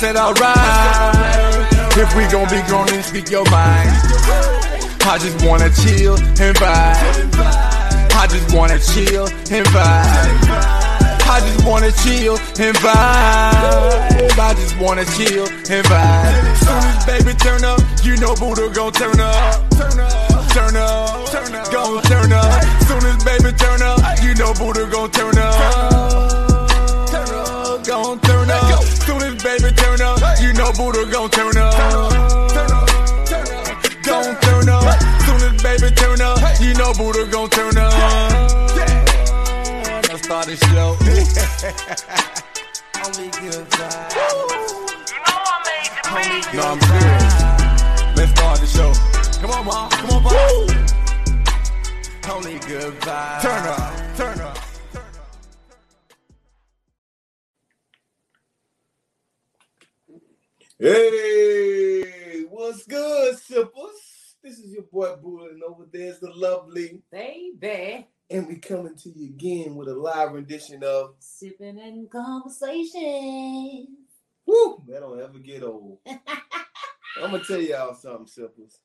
said alright. If we gon' be grown, then speak your mind. I just wanna chill and vibe. I just wanna chill and vibe. I just wanna chill and vibe. I just wanna chill and vibe. Soon as baby turn up, you know Buddha gon' turn up. Turn up, turn up, turn up, gon' turn up. Soon as baby turn up, you know Buddha gon' turn up. Know Buddha gon' turn up. Gon' turn up. Soon as baby turn up, you know Buddha gon' turn up. Let's start the show. Only good vibes. Only no, I'm good. Let's start the show. Come on, mom. Come on, mom. Only good vibes. Turn up. Turn up. Hey, what's good, Sippers? This is your boy Buddha, and over there's the lovely Baby. And we coming to you again with a live rendition of Sipping and Conversation. Woo! That don't ever get old. I'm gonna tell y'all something, Sippers,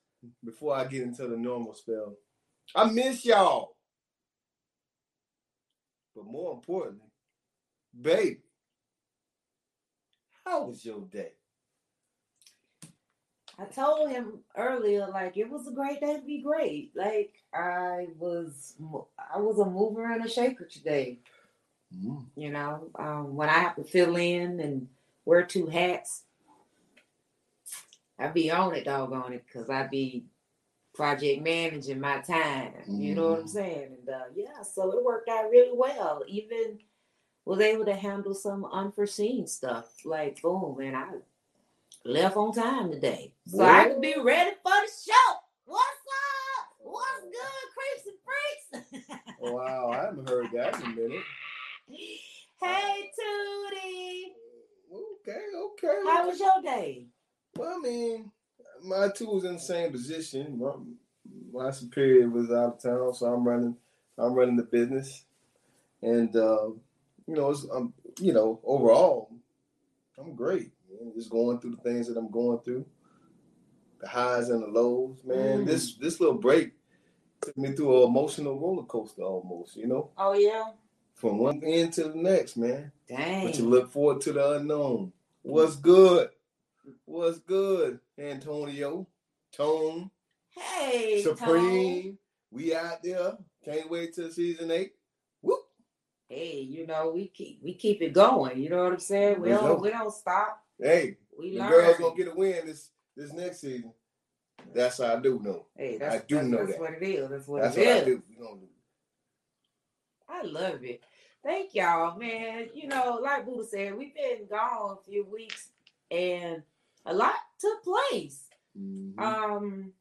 before I get into the normal spell. I miss y'all. But more importantly, baby, how was your day? I told him earlier, like it was a great day to be great. Like I was, I was a mover and a shaker today. Mm. You know, um, when I have to fill in and wear two hats, I be on it, doggone it, because I be project managing my time. Mm. You know what I'm mm-hmm. saying? And uh, yeah, so it worked out really well. Even was able to handle some unforeseen stuff. Like boom, and I left on time today. So what? I can be ready for the show. What's up? What's good, creeps and freaks? wow, I haven't heard that in a minute. Hey, Tootie. Okay, okay. How was your day? Well, I mean, my two was in the same position. My, my superior was out of town, so I'm running. I'm running the business, and uh, you know, I'm, you know, overall, I'm great man. Just going through the things that I'm going through, the highs and the lows, man. Mm. This this little break took me through an emotional roller coaster almost, you know. Oh yeah. From one end to the next, man. Dang. But you look forward to the unknown. What's good? What's good, Antonio? Tone. Hey, Supreme. Tone. We out there. Can't wait till season eight. Whoop. Hey, you know we keep we keep it going. You know what I'm saying? We don't we don't stop. Hey, we the girls gonna get a win this this next season. That's how I do know. Hey, that's, I do that's, know that's that. what it is. That's what that's it what is. I do. We gonna do. I love it. Thank y'all, man. You know, like Buddha said, we've been gone a few weeks and a lot took place. Mm-hmm. Um,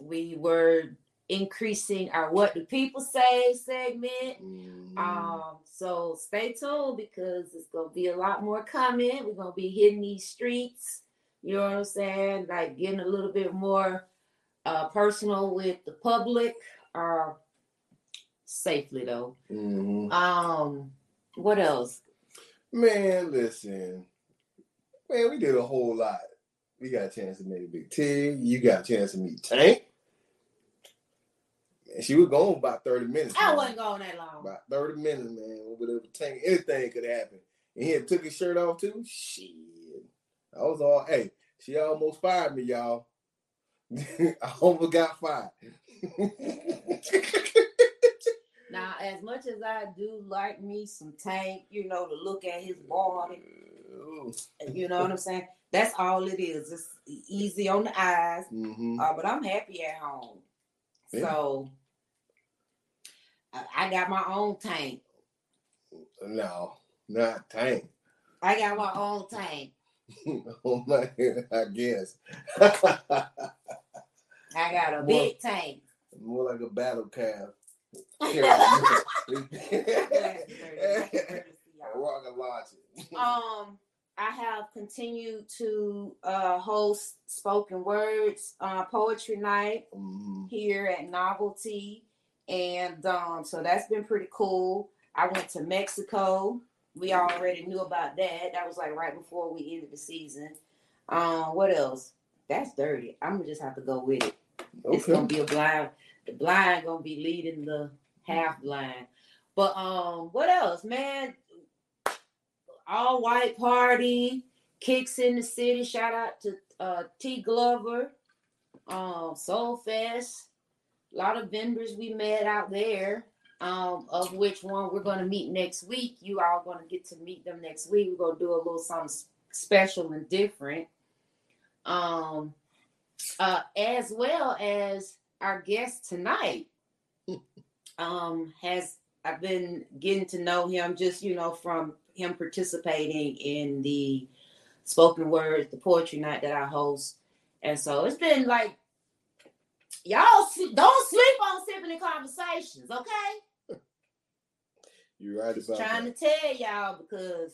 we were increasing our what do people say segment. Mm-hmm. Um, so stay tuned because it's gonna be a lot more coming. We're gonna be hitting these streets, you know what I'm saying? Like getting a little bit more uh personal with the public, uh safely though. Mm-hmm. Um, what else? Man, listen. Man, we did a whole lot. We got a chance to meet Big T. You got a chance to meet Tank. And she was gone about 30 minutes. I man. wasn't going that long. About 30 minutes, man. Whatever tank, anything could happen. And he took his shirt off too. Shit. I was all, hey, she almost fired me, y'all. I almost got fired. now, as much as I do like me some tank, you know, to look at his body, you know what I'm saying? That's all it is. It's easy on the eyes. Mm-hmm. Uh, but I'm happy at home. Yeah. So I got my own tank. No, not tank. I got my own tank. oh my, I guess. I got a more, big tank. More like a battle calf. um, I have continued to uh, host spoken words uh, poetry night mm-hmm. here at Novelty and um, so that's been pretty cool. I went to Mexico. We already knew about that. That was like right before we ended the season. Um, what else? That's dirty. I'm gonna just have to go with it. Okay. It's gonna be a blind. The blind gonna be leading the half blind. But um, what else, man? All white party, kicks in the city. Shout out to uh, T Glover, um, Soul Fest. A lot of vendors we met out there. Um, of which one we're going to meet next week. You all going to get to meet them next week. We're going to do a little something special and different. Um, uh, as well as our guest tonight um, has I've been getting to know him just you know from him participating in the spoken word, the poetry night that I host, and so it's been like y'all don't sleep on sipping conversations, okay? You're right just trying that. to tell y'all because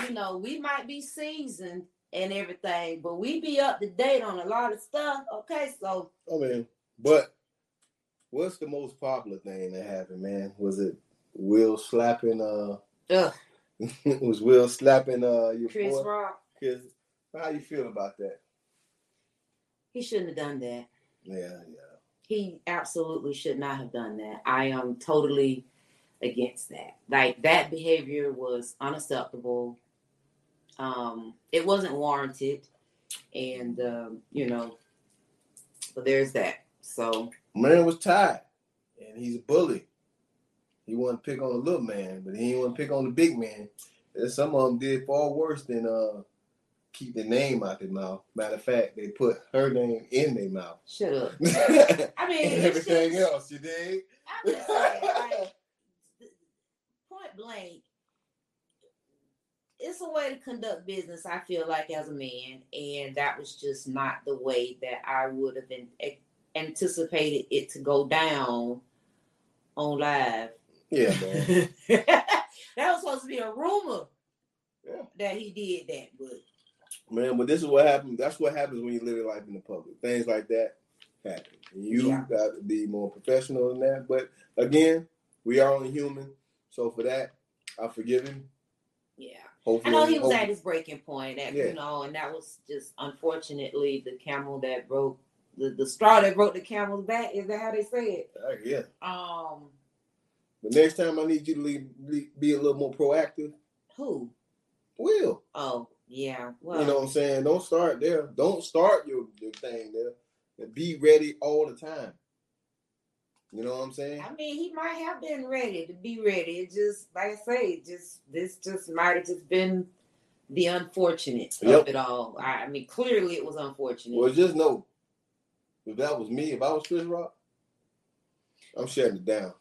you know we might be seasoned and everything, but we be up to date on a lot of stuff. Okay, so I mean, but what's the most popular thing that happened, man? Was it Will slapping uh Ugh. was Will slapping uh your Chris boy? Rock? Chris, how you feel about that? He shouldn't have done that. Yeah, yeah. He absolutely should not have done that. I am totally against that. Like that behavior was unacceptable. Um, it wasn't warranted, and um, you know, but there's that. So man was tired, and he's a bully. He wanted to pick on the little man, but he didn't want to pick on the big man. And some of them did far worse than uh keep the name out their mouth. Matter of fact, they put her name in their mouth. Shut up. I mean, everything just, else, you dig? I'm just saying, like, point blank, it's a way to conduct business. I feel like as a man, and that was just not the way that I would have been eh, anticipated it to go down on live. Yeah, man. that was supposed to be a rumor. Yeah. That he did that, but man, but this is what happens. That's what happens when you live your life in the public. Things like that happen. And you yeah. got to be more professional than that. But again, we are only human. So for that, I forgive him. Yeah. Hopefully, I know he was hopefully. at his breaking point, at, yeah. you know, and that was just unfortunately the camel that broke the, the straw that broke the camel's back. Is that how they say it? Uh, yeah. Um. The next time I need you to leave, be a little more proactive. Who? Will. Oh yeah. Well, you know what I'm saying? Don't start there. Don't start your, your thing there. And be ready all the time. You know what I'm saying? I mean, he might have been ready to be ready. It just, like I say, just this just might have just been the unfortunate yep. of it all. I, I, mean, clearly it was unfortunate. Well, just know, if that was me, if I was Chris Rock, I'm shutting it down.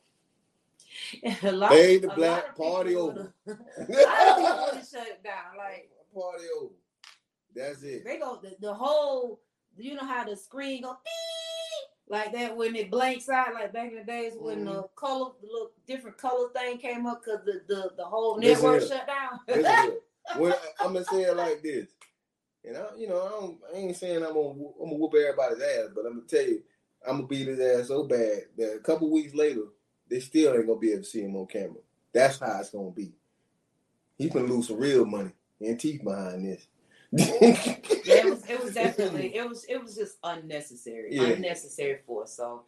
lot, hey, the black party over. I don't want to shut it down. Party over. That's it. They go the, the whole. You know how the screen go like that when it blanks out, like back in the days when mm-hmm. the color, the little different color thing came up because the, the the whole network shut down. when, I'm gonna say it like this, and I, you know, I, don't, I ain't saying I'm gonna I'm gonna whoop everybody's ass, but I'm gonna tell you, I'm gonna beat his ass so bad that a couple weeks later, they still ain't gonna be able to see him on camera. That's how it's gonna be. He's gonna lose some real money and teeth behind this. yeah, it was, it was definitely it was it was just unnecessary, yeah. unnecessary force. So,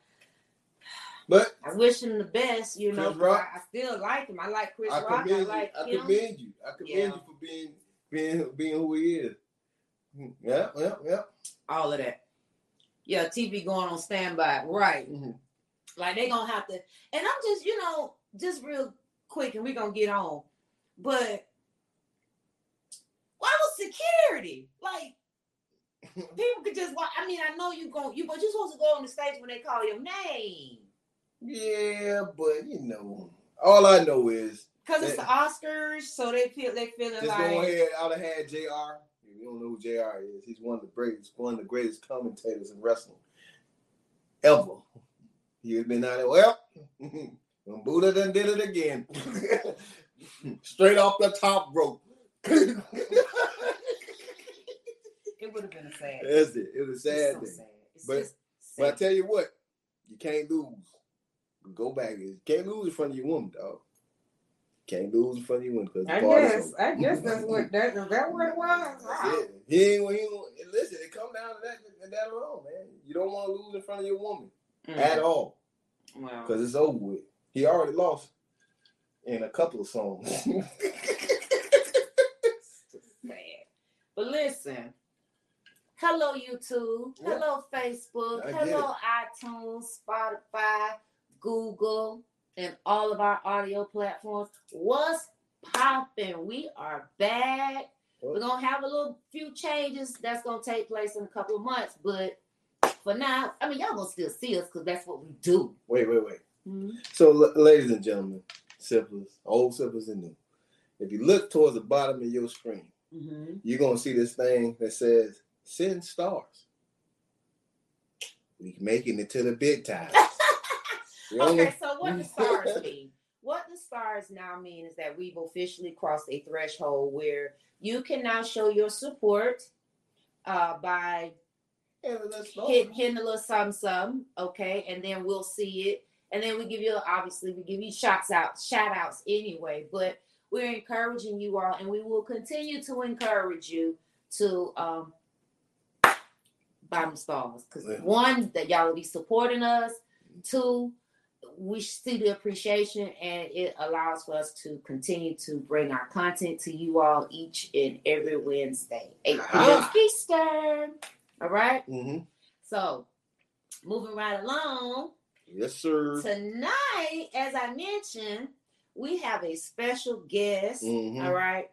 but I wish him the best. You know, Rock, I, I, still like him. I like Chris I Rock. I like you. I commend you. I commend yeah. you for being being being who he is. Yeah, yeah, yeah. All of that. Yeah, TV going on standby, right? Mm-hmm. Like they gonna have to, and I'm just you know just real quick, and we gonna get on, but security? Like people could just I mean, I know you go you but you're supposed to go on the stage when they call your name. Yeah, but you know, all I know is because it's the Oscars, so they feel they feel just like go ahead. I'd have had Jr. You don't know who Jr. is. He's one of the greatest, one of the greatest commentators in wrestling ever. He has been out there. Well, Buddha done did it again. Straight off the top rope it would have been a sad. That's it. It was sad. So sad. but but I tell you what, you can't lose. Go back. You can't lose in front of your woman, dog. Can't lose in front of your woman because I guess. I guess that's what that is. That what it was. That's it. He ain't. He ain't listen, it come down to that that alone, man. You don't want to lose in front of your woman Mm. at all Well, because it's over with. He already lost in a couple of songs. sad. But listen. Hello, YouTube. Yeah. Hello, Facebook. Hello, iTunes, Spotify, Google, and all of our audio platforms. What's popping? We are back. We're gonna have a little few changes that's gonna take place in a couple of months, but for now, I mean, y'all gonna still see us because that's what we do. wait, wait, wait. Mhm. So, l- ladies and gentlemen, Sippers, old Sippers and new. If you look towards the bottom of your screen, Mhm. you're gonna see this thing that says "Send stars." We making it to the big time. Okay, so what the stars mean? What the stars now mean is that we've officially crossed a threshold where you can now show your support uh, by hitting, hitting a little something, something, okay, and then we'll see it, and then we give you obviously we give you shots out, shout outs anyway, but we're encouraging you all, and we will continue to encourage you to um them stars because Yeah. one that y'all will be supporting us, two we see the appreciation and it allows for us to continue to bring our content to you all each and every Wednesday, 8 p.m. Ah. Eastern. All right. Mhm. So, moving right along, Yes, sir. tonight, as I mentioned, we have a special guest. Mhm. All right,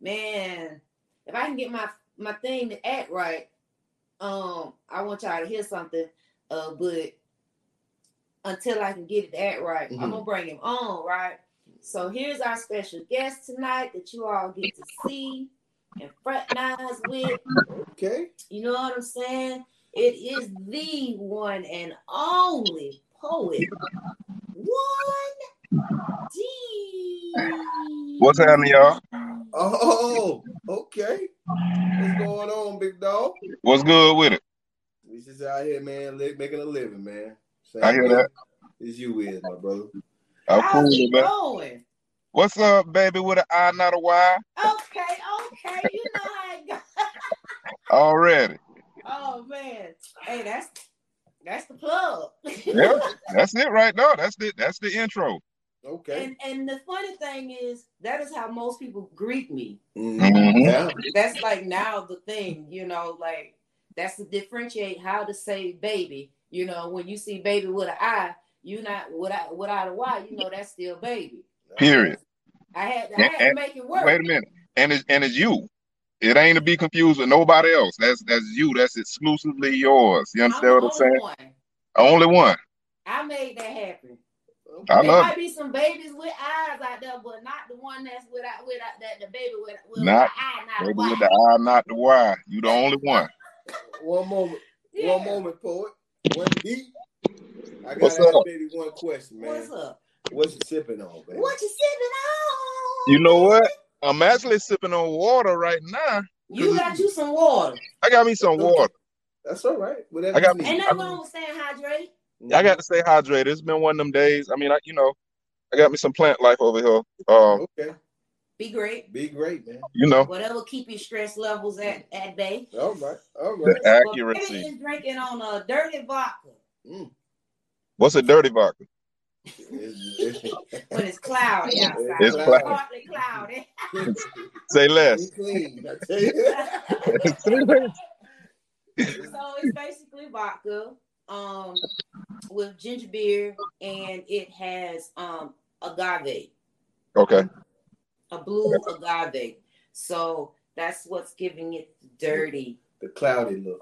man. If I can get my my thing to act right, um, I want y'all to hear something. Uh, but until I can get it to act right, Mhm. I'm gonna bring him on. Right. So here's our special guest tonight that you all get to see and fraternize with. Okay. You know what I'm saying? It is the one and only poet. One D. What's happening, y'all? Oh, okay. What's going on, big dog? What's good with it? We just out here, man, li- making a living, man. Same I hear thing that. As you is, my brother. I'm How's cool, it man. going? What's up, baby? With an I, not a Y? Okay, okay. You know how it goes. Already. Oh man. Hey, that's that's the plug. Yeah, that's it right now. That's the that's the intro. Okay. and and the funny thing is that is how most people greet me. Mhm. Mhm. Yeah. that's like now the thing, you know, like that's to differentiate how to say baby. You know, when you see baby with an I, you not without without a Y, you know that's still baby. Period. I had I had to make it work. Wait a minute. And it's and it's you. It ain't to be confused with nobody else. That's that's you. That's exclusively yours. You I'm understand what I'm saying? one. Only one. I made that happen. I there love might be some babies with eyes out there, but not the one that's without without that the baby with, with Not- an eye, not a Baby Y. with the I, not the Y. You the only one. One moment. Yeah. One moment, poet. One beat. I gotta What's up? baby one question, man. What's up? What you sipping on, baby? What you sipping on? You know what? I'm actually sipping on water right now. You got you some water. I got me some water. That's all right. Whatever I got- you need. Ain't nothing wrong with staying hydrated. I got to stay hydrated. It's been one of them days. I mean, I, you know, I got me some plant life over here. Um, Okay. Be great. Be great, man. you know, Whatever keep your stress levels at, at bay. All right. All the accuracy. Baby is drinking on a dirty vodka What's a dirty vodka? It's, it's, when it's cloudy outside. It's When cloudy. partly cloudy. Say less. it's clean. I tell you. so it's basically vodka um with ginger beer and it has um agave okay. a blue agave so that's what's giving it dirty The cloudy look.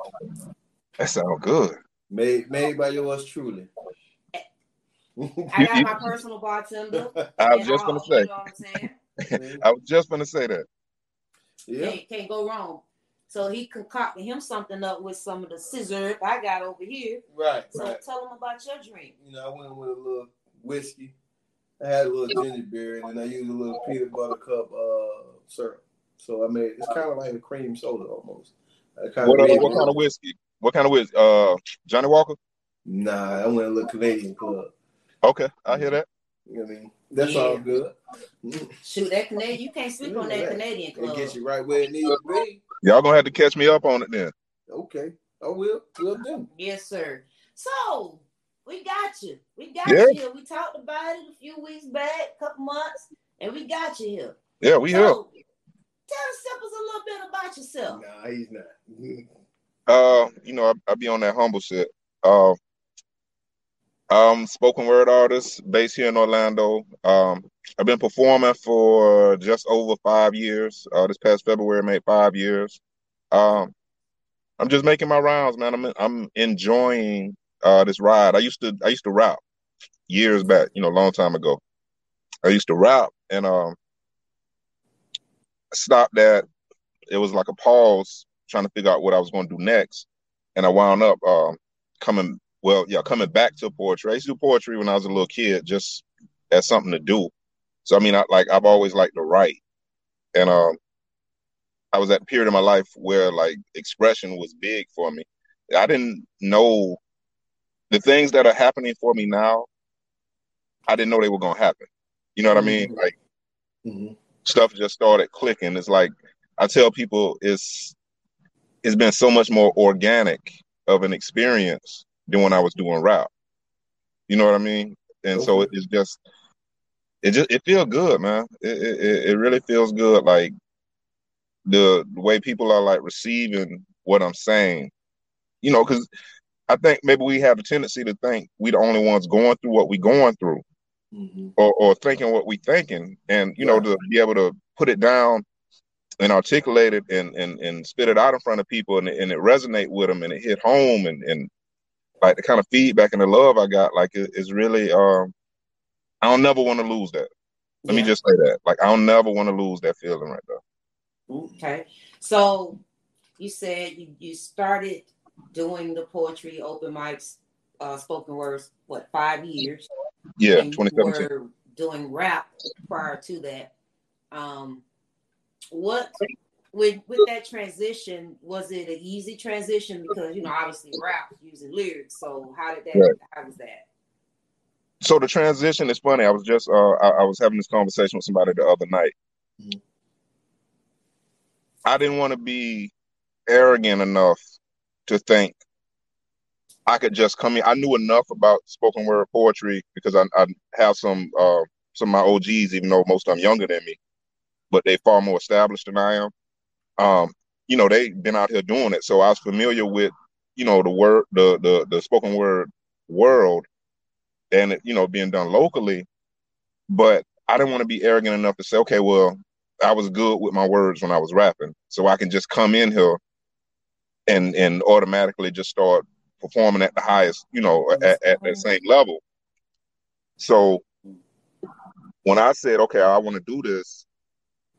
That sounds good. Made made by yours truly. i got my personal bartender I was just all, gonna you say. know what i'm saying I was just gonna say that. yeah. can't, can't go wrong so he concocted him something up with some of the scissor I got over here. Right. So Right. tell him about your drink. You know, I went with a little whiskey. I had a little ginger beer, and then I used a little peanut butter cup uh, syrup. So I made it's kind of like a cream soda almost. I kinda What, uh, what kind of whiskey? What kind of whiskey? Uh, Johnnie Walker. Nah, I went a little Canadian club. Okay, I hear that. You know what I mean? That's Yeah. all good. Shoot, that Canadian, you can't sleep on that Yeah. Canadian It gets you right where it needs to be. Y'all gonna have to catch me up on it then. Okay. I will. Will do. Yes, sir. So we got you. We got Yeah. you here. We talked about it a few weeks back, couple months, and we got you here. Yeah, we here. tell the Sippers a little bit about yourself. Nah, he's not. Uh, you know, I, I be on that humble shit. Uh, um, spoken word artist based here in Orlando. Um, I've been performing for just over five years. Uh, this past February made five years. Um, I'm just making my rounds, man. I'm I'm enjoying uh this ride. I used to I used to rap years back, you know, a long time ago. I used to rap and um stopped that. It was like a pause trying to figure out what I was going to do next. And I wound up um, coming, well, yeah, coming back to poetry. I used to do poetry when I was a little kid, just as something to do. So I mean, I like I've always liked to write, and um, I was at a period in my life where like expression was big for me. I didn't know the things that are happening for me now. I didn't know they were going to happen. You know what I mean? Like Mhm. stuff just started clicking. It's like I tell people it's it's been so much more organic of an experience than when I was doing rap. You know what I mean? And so it, it's just it just it feels good, man. It, it it really feels good. Like the, the way people are like receiving what I'm saying. You know, because I think maybe we have a tendency to think we the only ones going through what we going through Mhm. or, or thinking what we thinking and you know to be able to put it down and articulate it and and, and spit it out in front of people and, it- and it resonate with them and it hit home and and like the kind of feedback and the love I got like it, is really um I don't never want to lose that. Let me just say that. Like I don't never want to lose that feeling right there. Okay. So you said you, you started doing the poetry open mics, uh, spoken words, what, five years? Yeah, 2017. were doing rap prior to that. Um, what with with that transition was it an easy transition because you know obviously rap using lyrics. So how did that? Right. How was that? So the transition is funny. I was just uh I, I was having this conversation with somebody the other night. Mhm. I didn't want to be arrogant enough to think I could just come in. I knew enough about spoken word poetry because I, I have some uh some of my OGs, even though most of them younger than me, but they far more established than I am. Um, you know, they've been out here doing it. So I was familiar with, you know, the word the the the spoken word world and you know, being done locally. But I didn't want to be arrogant enough to say, okay, well, I was good with my words when I was rapping, so I can just come in here and and automatically just start performing at the highest, you know, at, at that same level. So when I said, okay, I want to do this,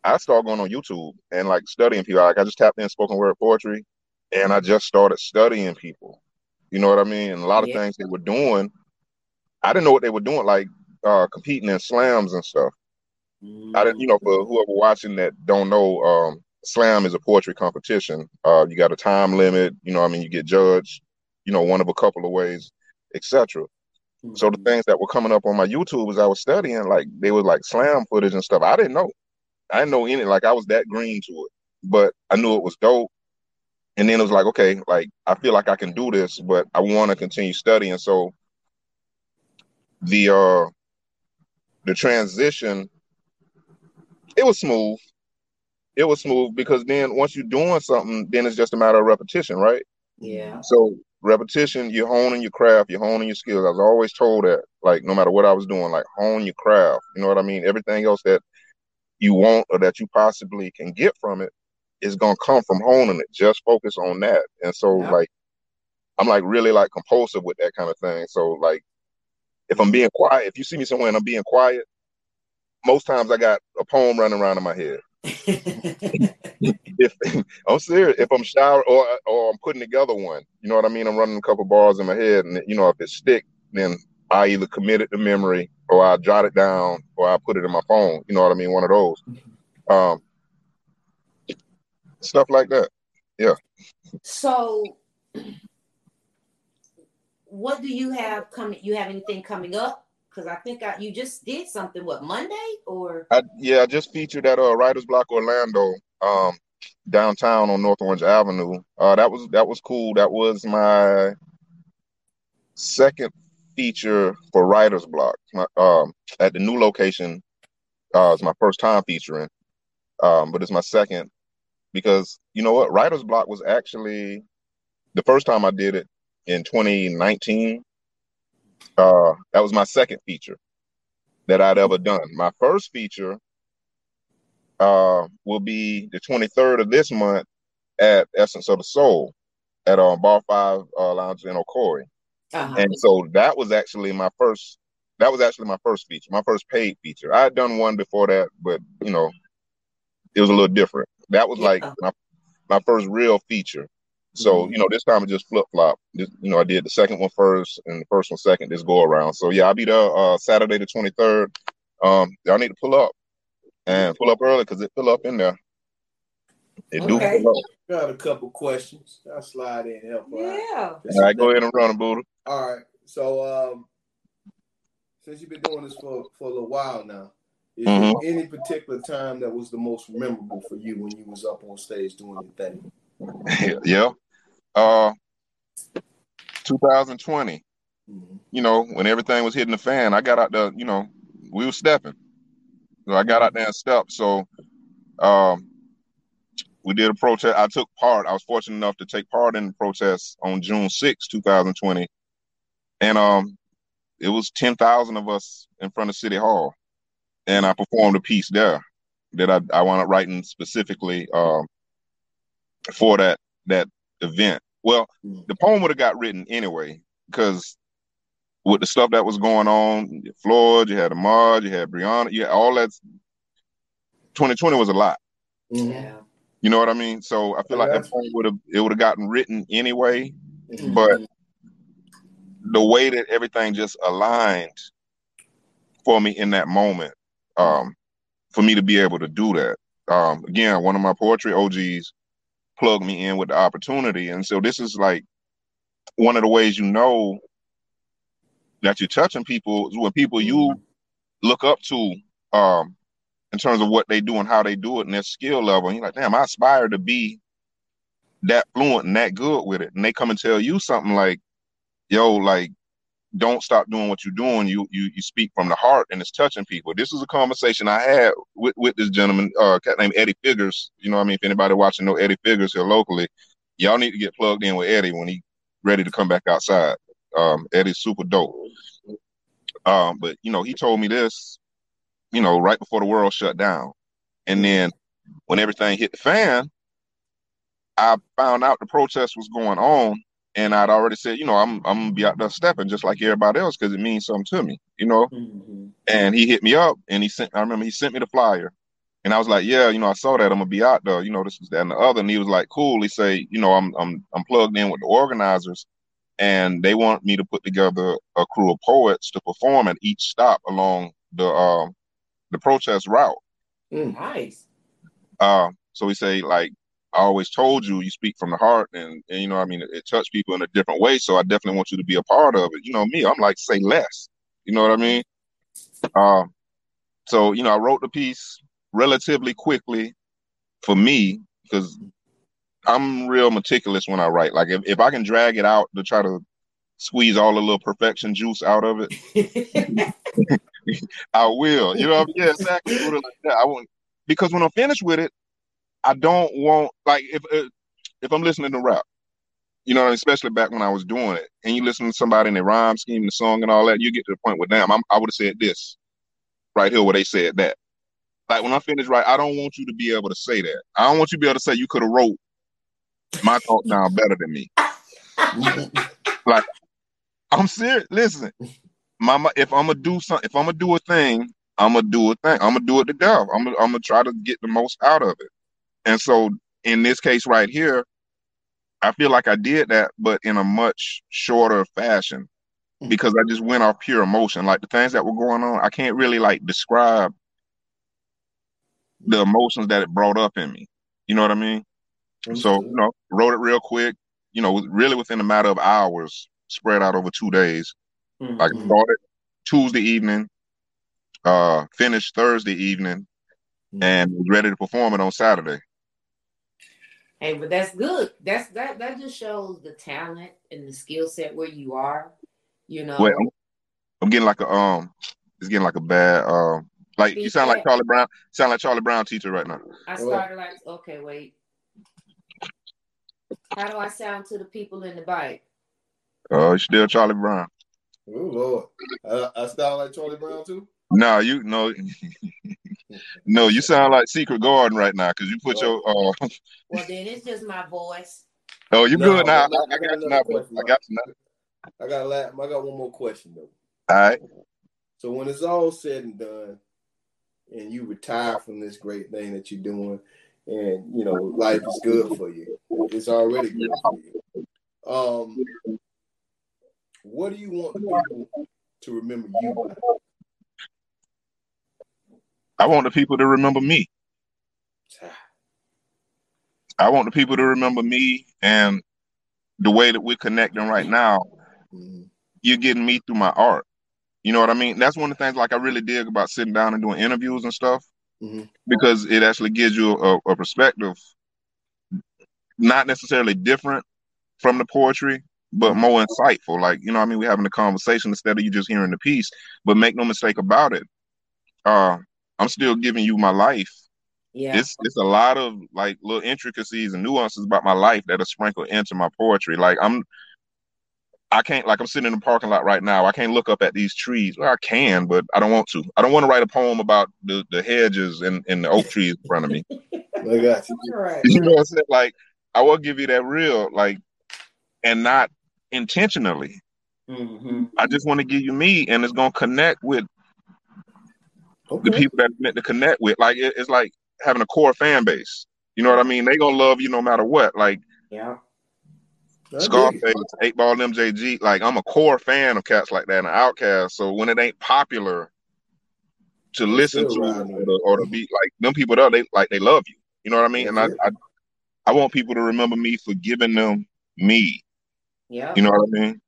I started going on YouTube and like studying people. Like I just tapped in spoken word poetry, and I just started studying people. You know what I mean? And a lot of Yeah. things they were doing, I didn't know what they were doing, like uh, competing in slams and stuff. I didn't, you know, for whoever watching that don't know, um, slam is a poetry competition. Uh, you got a time limit. You know, what I mean, you get judged. You know, one of a couple of ways, etc. So the things that were coming up on my YouTube as I was studying, like they were like slam footage and stuff. I didn't know. I didn't know any. Like I was that green to it, but I knew it was dope. And then it was like, okay, like I feel like I can do this, but I want to continue studying. So the uh the transition, it was smooth. It was smooth because then once you're doing something, then it's just a matter of repetition, right? Yeah. So repetition, you're honing your craft, you're honing your skills. I was always told that, like no matter what I was doing, like hone your craft. You know what I mean? Everything else that you want or that you possibly can get from it is gonna come from honing it. Just focus on that. And so Yeah. like I'm like really like compulsive with that kind of thing. So like if I'm being quiet, if you see me somewhere and I'm being quiet, most times I got a poem running around in my head. If I'm serious, if I'm shower or or I'm putting together one, you know what I mean? I'm running a couple bars in my head, and you know if it stick, then I either commit it to memory or I jot it down or I put it in my phone. You know what I mean? One of those. Um, stuff like that. Yeah. So what do you have coming? You have anything coming up because I think I you just did something. What Monday or? I, yeah, I just featured at uh, Writers Block Orlando, um, downtown on North Orange Avenue. Uh, that was that was cool. That was my second feature for Writers Block. My, um, at the new location, uh, it's my first time featuring, um, but it's my second because you know what, Writers Block was actually the first time I did it in 2019. Uh, that was my second feature that I'd ever done. My first feature uh, will be the 23rd of this month at Essence of the Soul at um, Bar Five uh, Lounge in Ocoee. Uh-huh. And so that was actually my first. That was actually my first feature, my first paid feature. I had done one before that, but you know, it was a little different. That was yeah. like my, my first real feature. So mm-hmm. you know, this time it just flip flop. You know, I did the second one first and the first one second. This go around. So yeah, I'll be there uh, Saturday the twenty third. Um, y'all need to pull up and pull up early because it fill up in there. It okay. do fill up. Got a couple questions. I'll slide in and help yeah. All right, go ahead and run them, Buddha. All right. So um, since you've been doing this for for a little while now, is mm-hmm. there any particular time that was the most memorable for you when you was up on stage doing your thing? yeah. Uh, 2020. Mm-hmm. You know, when everything was hitting the fan, I got out there. You know, we were stepping. So I got out there and stepped. So, um, we did a protest. I took part. I was fortunate enough to take part in the protest on June 6, 2020. And um, it was 10,000 of us in front of City Hall. And I performed a piece there that I, I wound up writing specifically um, for that that event. Well, mm. the poem would have got written anyway because with the stuff that was going on, Floyd, you had Ahmaud, you had Breonna, you had all that. 2020 was a lot. Mm-hmm. Yeah. You know what I mean? So I feel like that poem would have it would have gotten written anyway, mm-hmm. but the way that everything just aligned for me in that moment, um, for me to be able to do that. Um, again, one of my poetry OGs plugged me in with the opportunity. And so this is like one of the ways you know that you're touching people when people you mm-hmm. look up to um in terms of what they do and how they do it and their skill level. And you're like, damn, I aspire to be that fluent and that good with it. And they come and tell you something like, yo, like, don't stop doing what you're doing. You you you speak from the heart and it's touching people. This is a conversation I had with, with this gentleman, uh cat named Eddie Figures. You know I mean? If anybody watching know Eddie Figures here locally, y'all need to get plugged in with Eddie when he ready to come back outside. Um Eddie's super dope. Um, but you know, he told me this, you know, right before the world shut down. And then when everything hit the fan, I found out the protest was going on and I'd already said, you know, I'm I'm gonna be out there stepping just like everybody else because it means something to me, you know. Mm-hmm. And he hit me up and he sent. I remember he sent me the flyer, and I was like, yeah, you know, I saw that I'm gonna be out there, you know, this was that and the other. And he was like, cool. He say, you know, I'm I'm I'm plugged in with the organizers, and they want me to put together a crew of poets to perform at each stop along the uh, the protest route. Mm, nice. Uh, so we say like I always told you, you speak from the heart, and, and you know, I mean, it, it touched people in a different way. So I definitely want you to be a part of it. You know, me, I'm like, say less. You know what I mean? Uh, so you know, I wrote the piece relatively quickly for me because I'm real meticulous when I write. Like if, if I can drag it out to try to squeeze all the little perfection juice out of it, I will. You know, yeah, exactly. Like that. I won't because when I'm finished with it, I don't want like if if I'm listening to rap, you know, especially back when I was doing it, and you listen to somebody and they rhyme scheme the song and all that, you get to the point where damn, I'm, I would have said this right here where they said that. Like when I finish right, I don't want you to be able to say that. I don't want you to be able to say you could have wrote my thought down better than me. like I'm serious. Listen, mama, if I'm gonna do something, if I'm gonna do a thing, I'm gonna do a thing. I'm gonna do it to death. I'm gonna, I'm gonna try to get the most out of it. And so in this case right here, I feel like I did that, but in a much shorter fashion hmm. because I just went off pure emotion. Like the things that were going on, I can't really like describe the emotions that it brought up in me. You know what I mean? So, you know, wrote it real quick, you know, really within a matter of hours, spread out over two days. Mm-hmm. I started Tuesday evening, uh, finished Thursday evening, Mm-hmm. and was ready to perform it on Saturday. Hey, but that's good. That's that that just shows the talent and the skill set where you are. You know. Wait, I'm, I'm getting like a um, it's getting like a bad um, like you sound like Charlie Brown, sound like Charlie Brown teacher right now. I started like, okay, wait. How do I sound to the people in the bike? Oh, uh, still Charlie Brown. Oh Lord, uh, I sound like Charlie Brown too. No, you no, no, you sound like Secret Garden right now because you put your. Uh, Well, then it's just my voice. oh, you No, good now? no, I, I I got got you another now. I got you now. I got I got one more question though. All right. So when it's all said and done, and you retire from this great thing that you're doing, and you know life is good for you, it's already good for you. Um, what do you want people to remember you by? I want the people to remember me. I want the people to remember me and the way that we're connecting right now. Mhm. You're getting me through my art. You know what I mean? That's one of the things like I really dig about sitting down and doing interviews and stuff Mhm. because it actually gives you a, a perspective, not necessarily different from the poetry, but more insightful. Like, you know what I mean? We're having a conversation instead of you just hearing the piece. But make no mistake about it. Uh, I'm still giving you my life Yeah. it's it's a lot of like little intricacies and nuances about my life that are sprinkled into my poetry. Like I'm I can't like I'm sitting in the parking lot right now. I can't look up at these trees. Well, I can, but I don't want to. I don't want to write a poem about the, the hedges and, and the oak trees in front of me. I got you. Right. You know what I'm saying? Like I will give you that real, like and not intentionally. Mm-hmm. I just want to give you me and it's gonna connect with the people that it's meant to connect with. Like it, it's like having a core fan base. You know what I mean? They gonna love you no matter what. Like Yeah. I dig it. Scarface, Eight Ball, MJG. Like I'm a core fan of cats like that and OutKast. So when it ain't popular to listen to riding or to, or to be like them people there, they like they love you. You know what I mean? And I, I I want people to remember me for giving them me. Yeah. You know what I mean?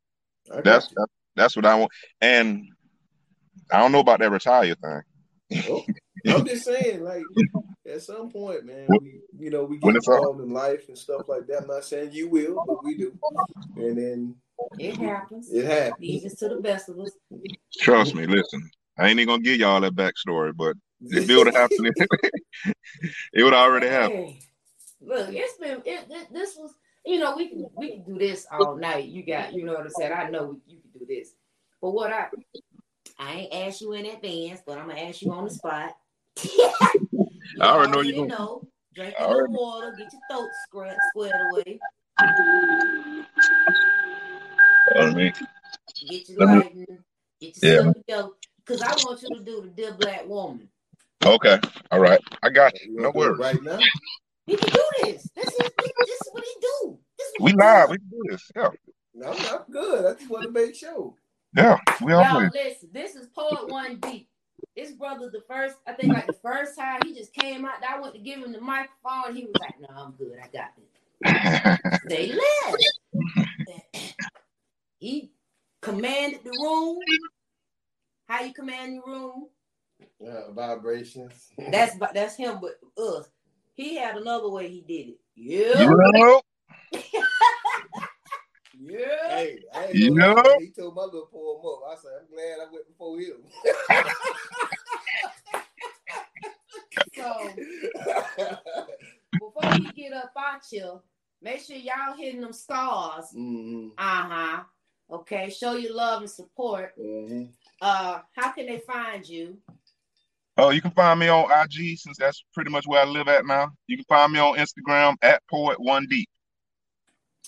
I got That's that's, that's what I want. And I don't know about that retire thing. Oh, I'm just saying, like at some point, man, we you know we get it's all- involved in life and stuff like that. I'm not saying you will, but we do, and then It happens. it happens. These is to the best of us. Trust me, listen. I ain't even gonna give y'all that backstory, but if it would have happened, it would already happen. Hey, Look, it's been it, it- this was you know we can we can do this all night. You got you know what I'm saying. I know you can do this, but what I I ain't asked you in advance, but I'm gonna ask you on the spot. You I already know you gonna- know. Drink I a little water, get your throat squared, squared away, I mean, get your Let lighting, get your Yeah. stuff together. Cause I want you to do the dear black woman. okay, all right, I got you. You No gonna do it worries. right now. He can do this. This is this is what he do. This is what We live. We can do this. Yeah, No, I'm good. I just want to make sure. yeah. We all Y'all good. listen, this is part One Deep. This brother, the first, I think like the first time he just came out, I went to give him the microphone. He was like, No, I'm good. I got this. Say less. he commanded the room. How you command the room? Uh, vibrations. That's that's him, but us. He had another way he did it. you Yeah. know, Yeah. Hey, I ain't You gonna know? He told my little poem up. I said, I'm glad I went before him. So before we get up out here, make sure y'all hitting them stars. hmm Uh-huh. Okay. Show your love and support. hmm Uh, how can they find you? Oh, you can find me on IG since that's pretty much where I live at now. You can find me on Instagram at Poet One Deep,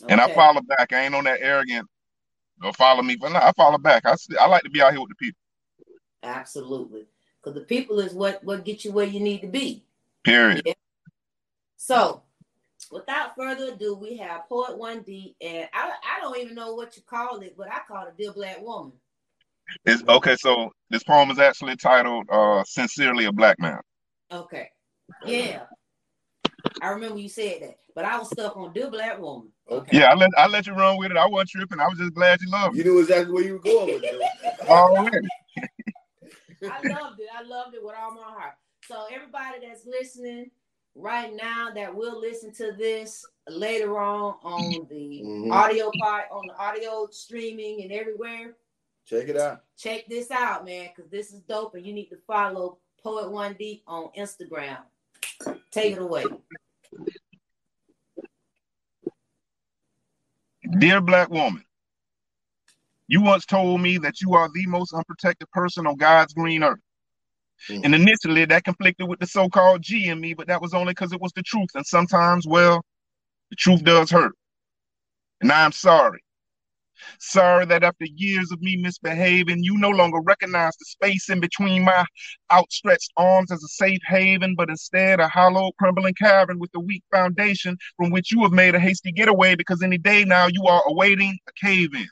and I follow back. I ain't on that arrogant. Or follow me, but no, I follow back. I I like to be out here with the people. Absolutely. Because the people is what what get you where you need to be. Period. So, without further ado, we have Poet One D, and I I don't even know what you call it, but I call it Dear Black Woman. It's okay. So this poem is actually titled uh, "Sincerely a Black Man." Okay. Yeah. I remember you said that. but I was stuck on "Do Black Woman." Okay. Yeah, I let I let you run with it. I wasn't tripping. I was just glad you loved it. You knew exactly where you were going with it. Already. I loved it. I loved it with all my heart. So everybody that's listening right now that will listen to this later on on the mm-hmm. audio part on the audio streaming and everywhere. Check it out. Check this out, man, because this is dope, and you need to follow Poet One Deep on Instagram. Take it away. Dear black woman, you once told me that you are the most unprotected person on God's green earth. Mm. And initially that conflicted with the so-called G in me, but that was only because it was the truth. And sometimes, well, the truth does hurt. And I'm sorry. Sorry that after years of me misbehaving, you no longer recognize the space in between my outstretched arms as a safe haven, but instead a hollow, crumbling cavern with a weak foundation from which you have made a hasty getaway because any day now you are awaiting a cave in.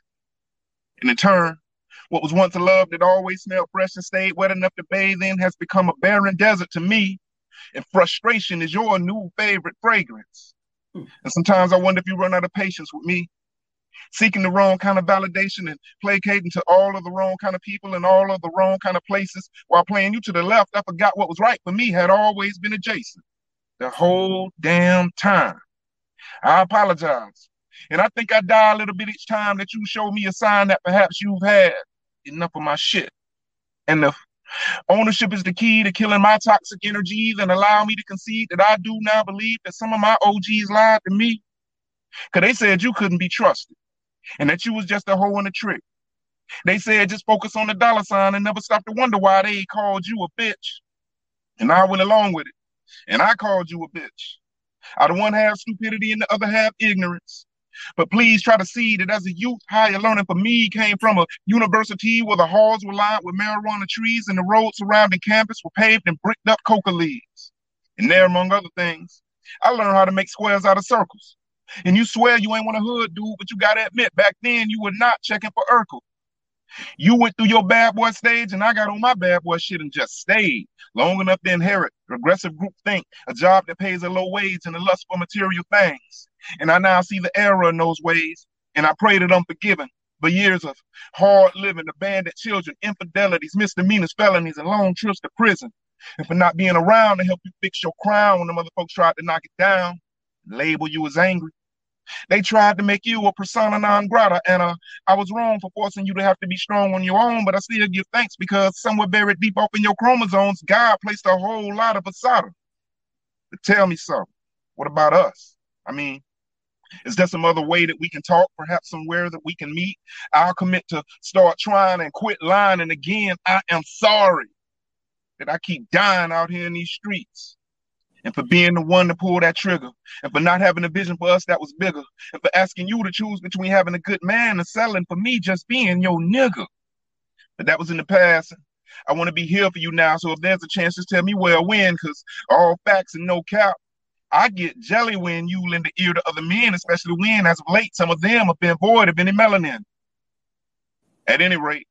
And in turn, what was once a love that always smelled fresh and stayed wet enough to bathe in has become a barren desert to me, and frustration is your new favorite fragrance. And sometimes I wonder if you run out of patience with me seeking the wrong kind of validation and placating to all of the wrong kind of people in all of the wrong kind of places while playing you to the left. I forgot what was right for me had always been adjacent the whole damn time. I apologize. And I think I die a little bit each time that you show me a sign that perhaps you've had enough of my shit. And the ownership is the key to killing my toxic energies and allow me to concede that I do now believe that some of my OGs lied to me. Because they said you couldn't be trusted and that you was just a hoe in a trick. They said just focus on the dollar sign and never stop to wonder why they called you a bitch. And I went along with it. And I called you a bitch. Out of one half stupidity and the other half ignorance. But please try to see that as a youth, higher learning for me came from a university where the halls were lined with marijuana trees and the roads surrounding campus were paved and bricked up coca leaves. And there, among other things, I learned how to make squares out of circles. And you swear you ain't want a hood dude, but you gotta admit, back then you were not checking for Urkel. You went through your bad boy stage, and I got on my bad boy shit and just stayed long enough to inherit aggressive group think, a job that pays a low wage and a lust for material things. And I now see the error in those ways, and I pray that I'm forgiven But years of hard living, abandoned children, infidelities, misdemeanors, felonies, and long trips to prison. And for not being around to help you fix your crown when the motherfuckers tried to knock it down, label you as angry. They tried to make you a persona non grata, and uh, I was wrong for forcing you to have to be strong on your own. But I still give thanks because somewhere buried deep up in your chromosomes, God placed a whole lot of asada. But tell me something. What about us? I mean, is there some other way that we can talk? Perhaps somewhere that we can meet? I'll commit to start trying and quit lying. And again, I am sorry that I keep dying out here in these streets and for being the one to pull that trigger, and for not having a vision for us that was bigger, and for asking you to choose between having a good man and selling for me just being your nigga. But that was in the past. I want to be here for you now. So if there's a chance, just tell me where I win, because all facts and no cap. I get jelly when you lend the ear to other men, especially when, as of late, some of them have been void of any melanin. At any rate,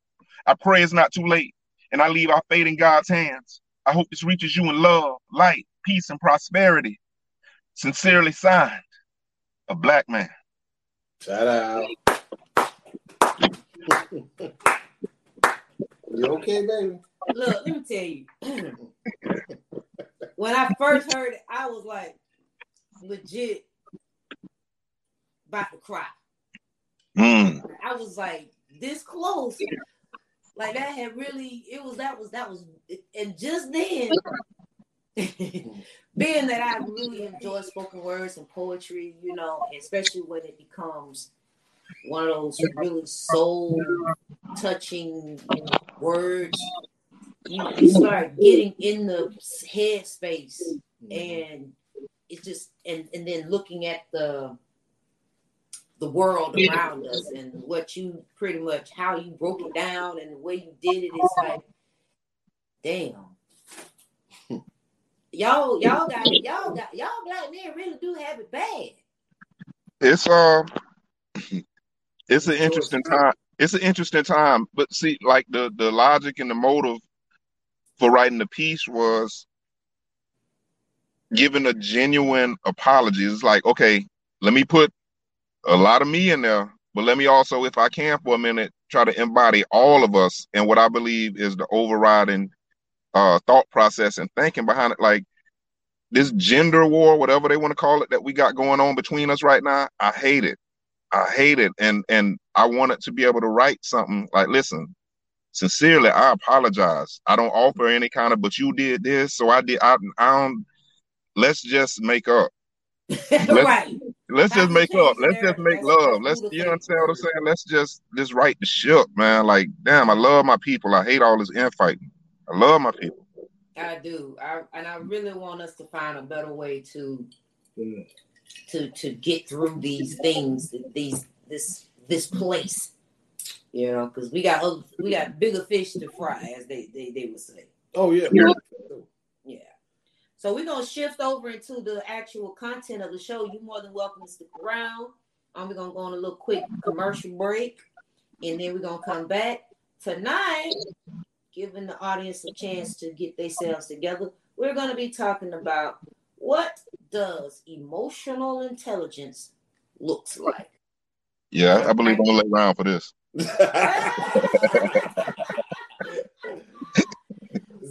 I pray it's not too late, and I leave our fate in God's hands. I hope this reaches you in love, light, peace, and prosperity. Sincerely signed, a black man. Shout out. you okay, baby? Look, let me tell you. when I first heard it, I was like legit about to cry. Mm. I was like this close. Like that had really it was that was that was and just then being that I really enjoy spoken words and poetry, you know, especially when it becomes one of those really soul touching words, you, start getting in the headspace and it's just and and then looking at the the world around us and what you pretty much how you broke it down and the way you did it is like damn y'all y'all got y'all got y'all black men really do have it bad. It's uh it's an interesting time. It's an interesting time, but see, like the the logic and the motive for writing the piece was giving a genuine apology. It's like, okay, let me put a lot of me in there, but let me also, if I can for a minute, try to embody all of us and what I believe is the overriding uh, thought process and thinking behind it. Like this gender war, whatever they want to call it, that we got going on between us right now. I hate it. I hate it, and and I wanted to be able to write something like, listen, sincerely, I apologize. I don't offer any kind of, but you did this, so I did. I, I don't. Let's just make up. Let's, right. Let's just make up. Let's just make love. Let's you know what I'm saying? Let's just just right the ship, man. Like, damn, I love my people. I hate all this infighting. I love my people. I do. I and I really want us to find a better way to to to get through these things, these this this place. You know, because we got other, we got bigger fish to fry, as they they, they would say. Oh yeah. Yeah. So we're gonna shift over into the actual content of the show. You're more than welcome to stick around. Um, we're gonna go on a little quick commercial break, and then we're gonna come back tonight, giving the audience a chance mm-hmm. to get themselves together. We're gonna be talking about what does emotional intelligence looks like. Yeah, I believe I'm gonna lay around for this.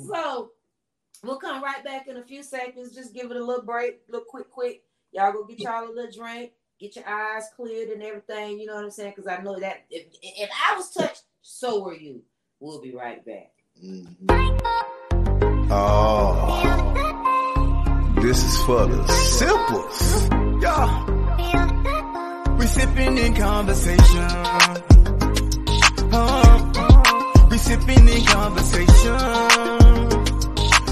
so we'll come right back in a few seconds. Just give it a little break, little quick, quick. Y'all go get y'all a little drink, get your eyes cleared and everything. You know what I'm saying? Because I know that if, if I was touched, so were you. We'll be right back. Oh, this is for the Sippers. Yeah. We sipping in conversation. Uh, we sipping in conversation.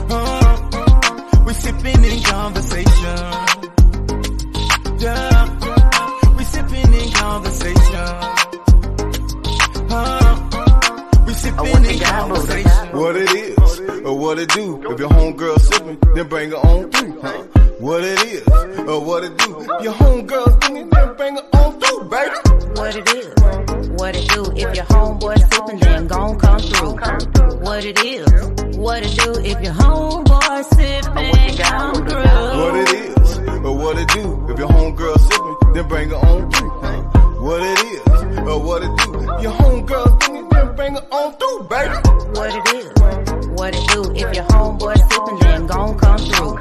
Uh, we sipping in conversation. Yeah. We sipping in conversation. Sipping in conversation. What it is, or what it do. If your homegirl sipping, then bring her on through. Huh? What it is, or what it do. If your homegirl singing, then bring her on through, baby. What it is, what it do. If your homeboy sipping, then gon' come through. What it is, what it do. If your homeboy sipping, come through. What it is, or what it do. If your homegirl sipping, then bring her on through. Huh? What it is, or what it do. Your homegirl singing, then bring her on through, baby. What it is, what it do. If your homeboy sipping, then gon' come through.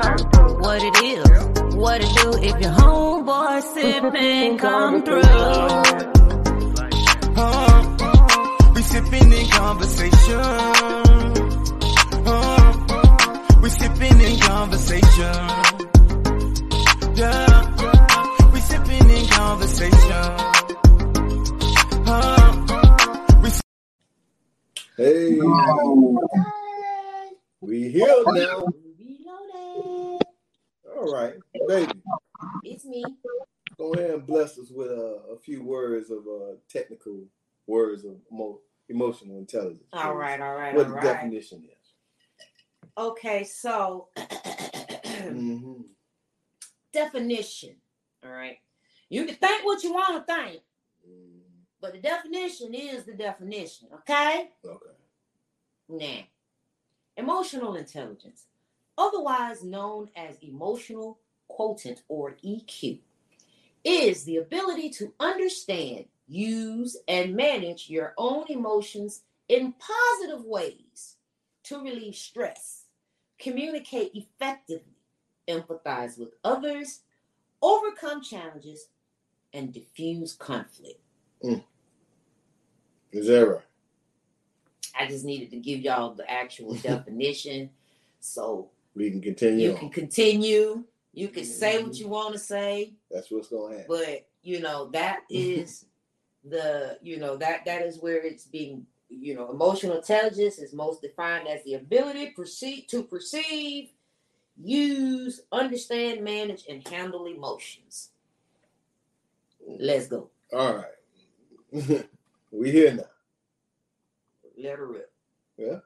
What it is, what it do. If your homeboy sipping, come through. Uh, we sipping in conversation. Uh, we sipping in conversation. Yeah, we sipping in conversation. Hey, we here now. Reloaded. All right, baby. It's me. Go ahead and bless us with a, a few words of uh, technical words of emo- emotional intelligence. All right, all right, What all the right. definition is. Okay, so Mm-hmm. definition. All right. You can think what you want to think, but the definition is the definition. Okay. Okay. Now, emotional intelligence, otherwise known as emotional quotient or EQ, is the ability to understand, use, and manage your own emotions in positive ways to relieve stress, communicate effectively, empathize with others, overcome challenges, and diffuse conflict. Is right? I just needed to give y'all the actual definition. So We can continue. you on. can continue. You can say what mm-hmm. you want to say, That's what's going to happen. but you know that is the you know that that is where it's being you know emotional intelligence is most defined as the ability proceed to perceive, use, understand, manage, and handle emotions. Let's go. All right. we here now. Let her rip. Yeah.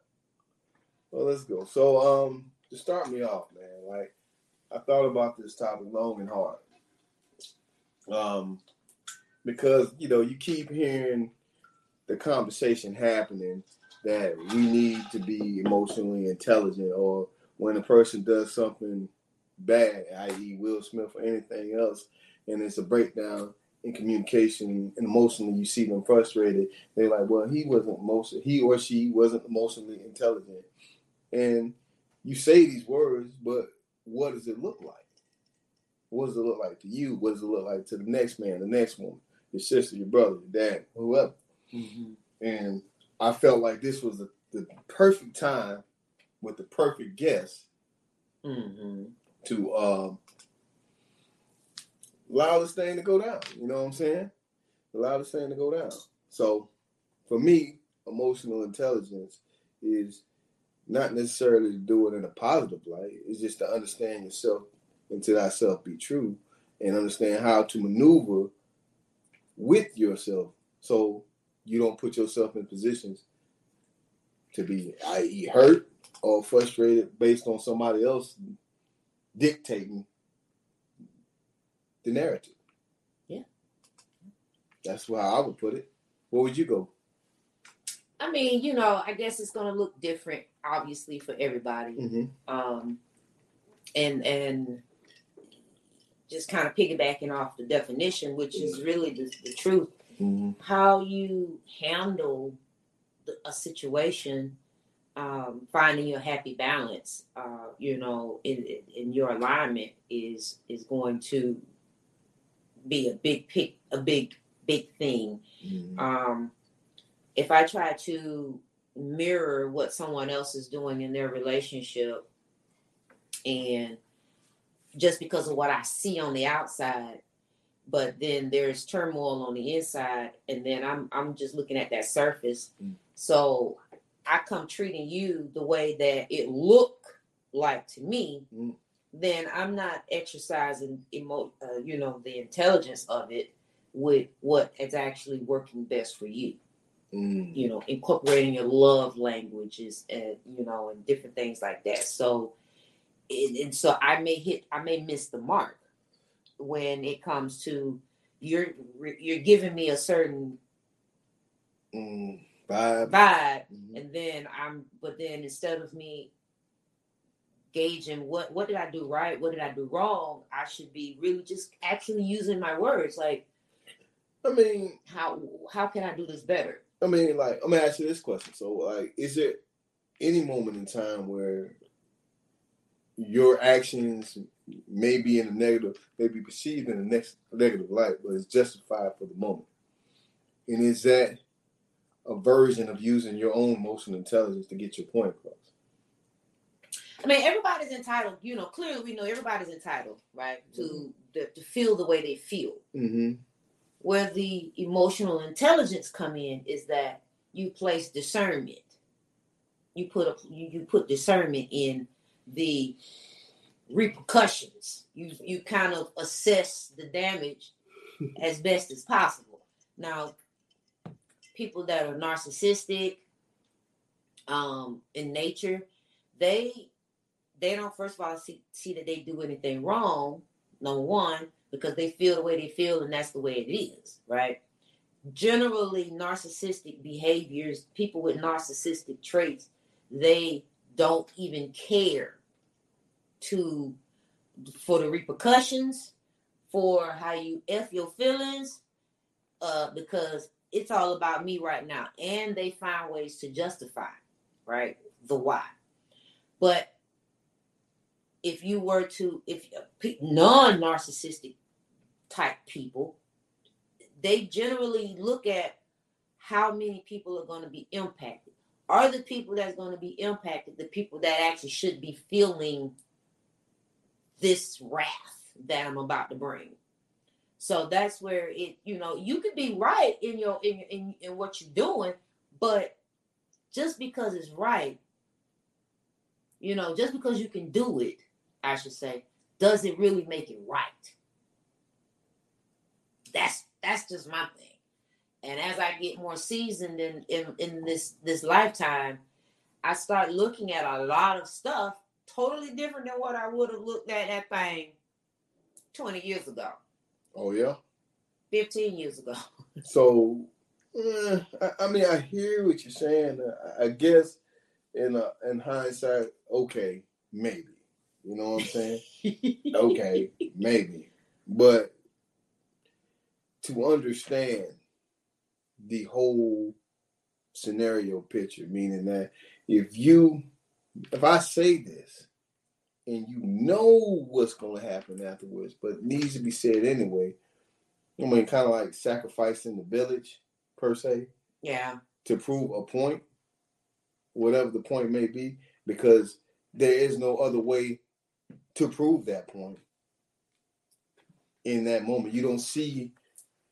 Well, let's go. So, um, to start me off, man, like I thought about this topic long and hard. Um, because you know you keep hearing the conversation happening that we need to be emotionally intelligent, or when a person does something bad, i.e., Will Smith or anything else, and it's a breakdown in communication and emotionally, you see them frustrated. They're like, well, he wasn't most he or she wasn't emotionally intelligent, and you say these words, but what does it look like? What does it look like to you? What does it look like to the next man, the next woman, your sister, your brother, your dad, whoever? Mm-hmm. And I felt like this was the, the perfect time with the perfect guest Mm-hmm. to um, this thing to go down. You know what I'm saying? Allow this thing to go down. So for me, emotional intelligence is not necessarily to do it in a positive light. It's just to understand yourself and to thyself be true and understand how to maneuver with yourself so you don't put yourself in positions to be i.e. hurt or frustrated based on somebody else dictating the narrative. Yeah. That's how I would put it. Where would you go? I mean, you know, I guess it's gonna look different, obviously, for everybody. Mm-hmm. Um, and and just kind of piggybacking off the definition, which is really the, the truth. Mm-hmm. How you handle the, a situation, um, finding your happy balance, uh, you know, in in your alignment is is going to be a big pick, a big big thing. Mm-hmm. um, if I try to mirror what someone else is doing in their relationship, and just because of what I see on the outside, but then there's turmoil on the inside, and then I'm I'm just looking at that surface. Mm. So I come treating you the way that it look like to me, Mm. Then I'm not exercising emo- uh, you know, the intelligence of it with what is actually working best for you Mm-hmm. you know, incorporating your love languages and you know, and different things like that. So, and, and so I may hit, I may miss the mark when it comes to you're you're giving me a certain Mm, vibe. vibe, Mhm. and then I'm, but then instead of me gauging what what did I do right, what did I do wrong, I should be really just actually using my words like I mean, how how can I do this better? I mean, like, I'm gonna ask you this question. So, like, is there any moment in time where your actions may be in a negative, may be perceived in a next negative light, but it's justified for the moment? And is that a version of using your own emotional intelligence to get your point across? I mean, everybody's entitled. You know, clearly we know everybody's entitled, right, to to, to feel the way they feel. Mm-hmm. Where the emotional intelligence come in is that you place discernment. You put a you, you put discernment in the repercussions. You you kind of assess the damage as best as possible. Now, people that are narcissistic um in nature, they they don't first of all see, see that they do anything wrong, number one, because they feel the way they feel and that's the way it is, right? Generally, narcissistic behaviors, people with narcissistic traits, they don't even care to for the repercussions, for how you F your feelings, uh, because it's all about me right now. And they find ways to justify, right? The why. But if you were to, if uh, non narcissistic type people, they generally look at how many people are going to be impacted. Are the people that's going to be impacted the people that actually should be feeling this wrath that I'm about to bring? So that's where it, you know, you could be right in your in in, in what you're doing, but just because it's right, you know, just because you can do it, I should say, does it really make it right? That's that's just my thing. And as I get more seasoned in, in, in this this lifetime, I start looking at a lot of stuff totally different than what I would have looked at that thing 20 years ago, Oh yeah. 15 years ago. So, eh, I, I mean, I hear what you're saying. I, I guess in uh, in hindsight, okay, maybe, You know what I'm saying? okay, maybe. But to understand the whole scenario picture, meaning that if you, if I say this and you know what's going to happen afterwards, but it needs to be said anyway, I mean, kind of like sacrificing the village per se Yeah. to prove a point, whatever the point may be, because there is no other way to prove that point in that moment. You don't see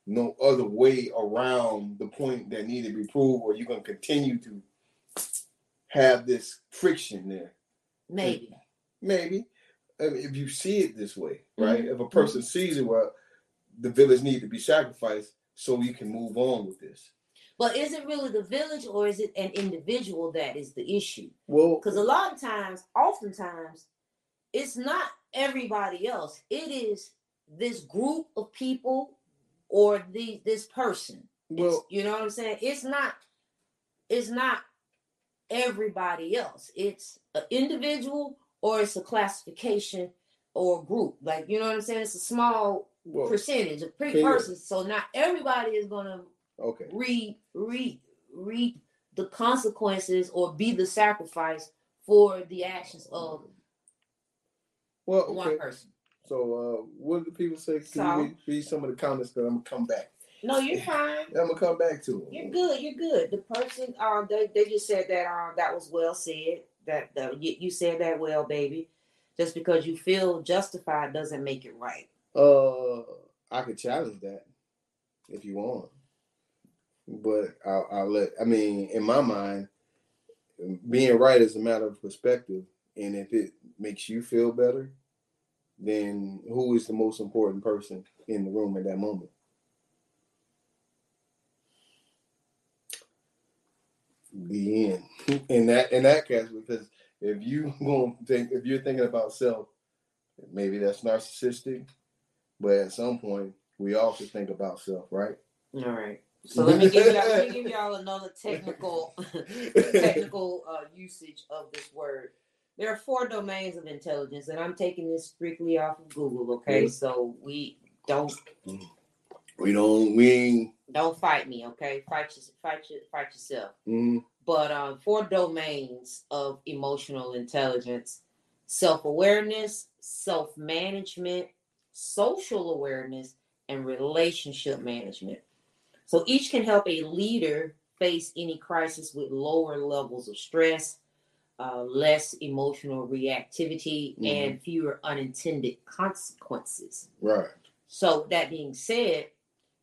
no other way around the point that need to be proved, or you're gonna continue to have this friction there. Maybe. Maybe I mean, if you see it this way, right? Mhm. If a person sees it, well, the village need to be sacrificed so we can move on with this. But is it really the village or is it an individual that is the issue? Well, Because a lot of times, oftentimes, it's not everybody else. It is this group of people or the this person. It's- well, you know what I'm saying? It's not. It's not everybody else. It's an individual or it's a classification or a group. Like you know what I'm saying? It's a small well, percentage of pre persons. So not everybody is gonna okay. reap reap reap the consequences or be the sacrifice for the actions of Well, one person. So, uh, what do the people say? Can So- you read, read some of the comments? Because I'm gonna come back. No, you're fine. I'm gonna come back to them. You're good. You're good. The person, um, they, they just said that um that was well said. That the you, you said that well, baby. Just because you feel justified doesn't make it right. Uh, I could challenge that if you want, but I'll, I'll let. I mean, in my mind, being right is a matter of perspective, and if it makes you feel better, then who is the most important person in the room at that moment? The end. In that in that case, because if you going think if you're thinking about self, maybe that's narcissistic, but at some point we all should think about self, right? All right. So let me give y'all let me give y'all another technical technical uh, usage of this word. There are four domains of intelligence, and I'm taking this strictly off of Google. Okay, Yeah. so we don't we don't we ain't don't fight me. Okay, fight your, fight your, fight yourself. mm, But um, four domains of emotional intelligence: self-awareness, self-management, social awareness, and relationship management. So each can help a leader face any crisis with lower levels of stress, uh, less emotional reactivity, Mhm. and fewer unintended consequences. right. So that being said,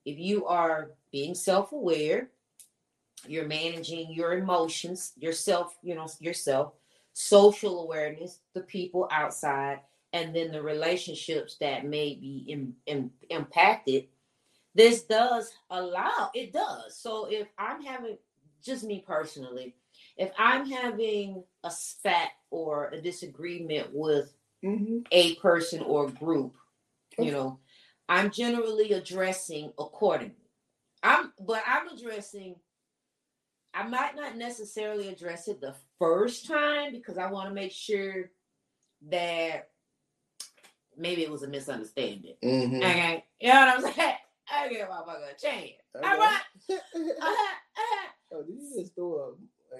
if you are being self-aware, you're managing your emotions, yourself, you know, yourself, social awareness, the people outside, and then the relationships that may be im- im- impacted. This does allow it does. So if I'm having just me personally, if I'm having a spat or a disagreement with Mm-hmm. a person or group, Okay. you know, I'm generally addressing accordingly. I'm but I'm addressing I might not necessarily address it the first time because I want to make sure that maybe it was a misunderstanding. Mm-hmm. Okay. You know what I'm saying? I give my motherfucker a chance. All right. Uh-huh, uh-huh. oh, did you just throw a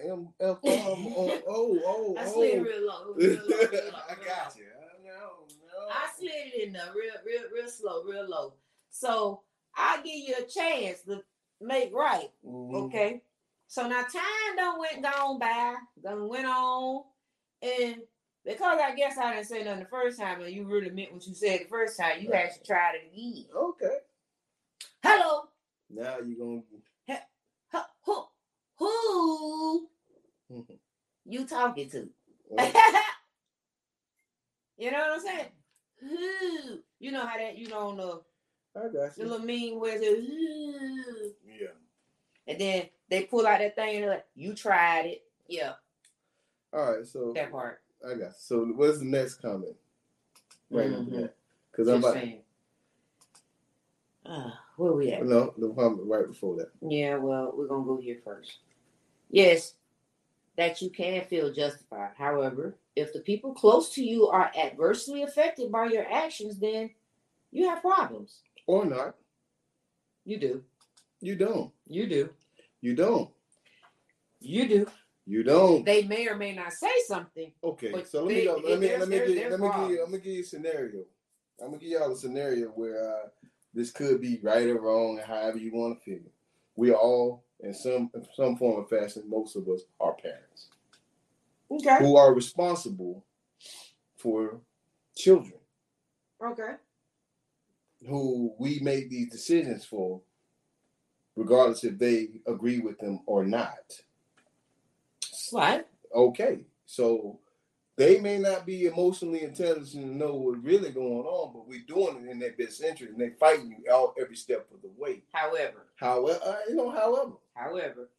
M F on? Oh, oh, I slid real low. Real low, real low I got you. No, no. I slid it in there real, real, real slow, real low. So I give you a chance to make right. Mhm. Okay. So now time done went gone by, done went on, and because I guess I didn't say nothing the first time, and you really meant what you said the first time, you Right. actually tried it again. Okay. Hello, Now you're gonna. Who, Mhm. you talking to? You know what I'm saying? Who? You know how that you know on the, I got the little meme where it's who, Yeah. and then they pull out that thing and they're like, you tried it. Yeah, All right. So that part. I got you. So what's the next comment? Right Mhm. that. Because I'm about. saying. Uh, where we at? No, the comment right before that. Yeah, well, we're gonna go here first. Yes, that you can feel justified. However, if the people close to you are adversely affected by your actions, then you have problems. Or not. You do. You don't. You do. You don't. You do. You don't. They may or may not say something. Okay, so let me they- go. Let me let me give, let me give you. I'm gonna give you a scenario. I'm gonna give y'all a scenario where uh, this could be right or wrong, and however you want to feel. We all, in some in some form or fashion, most of us are parents Okay. who are responsible for children Okay. who we make these decisions for, regardless if they agree with them or not. Right. okay, so they may not be emotionally intelligent to know what's really going on, but we're doing it in their best interest, and they're fighting you out every step of the way. However, However, uh, you know, however, however,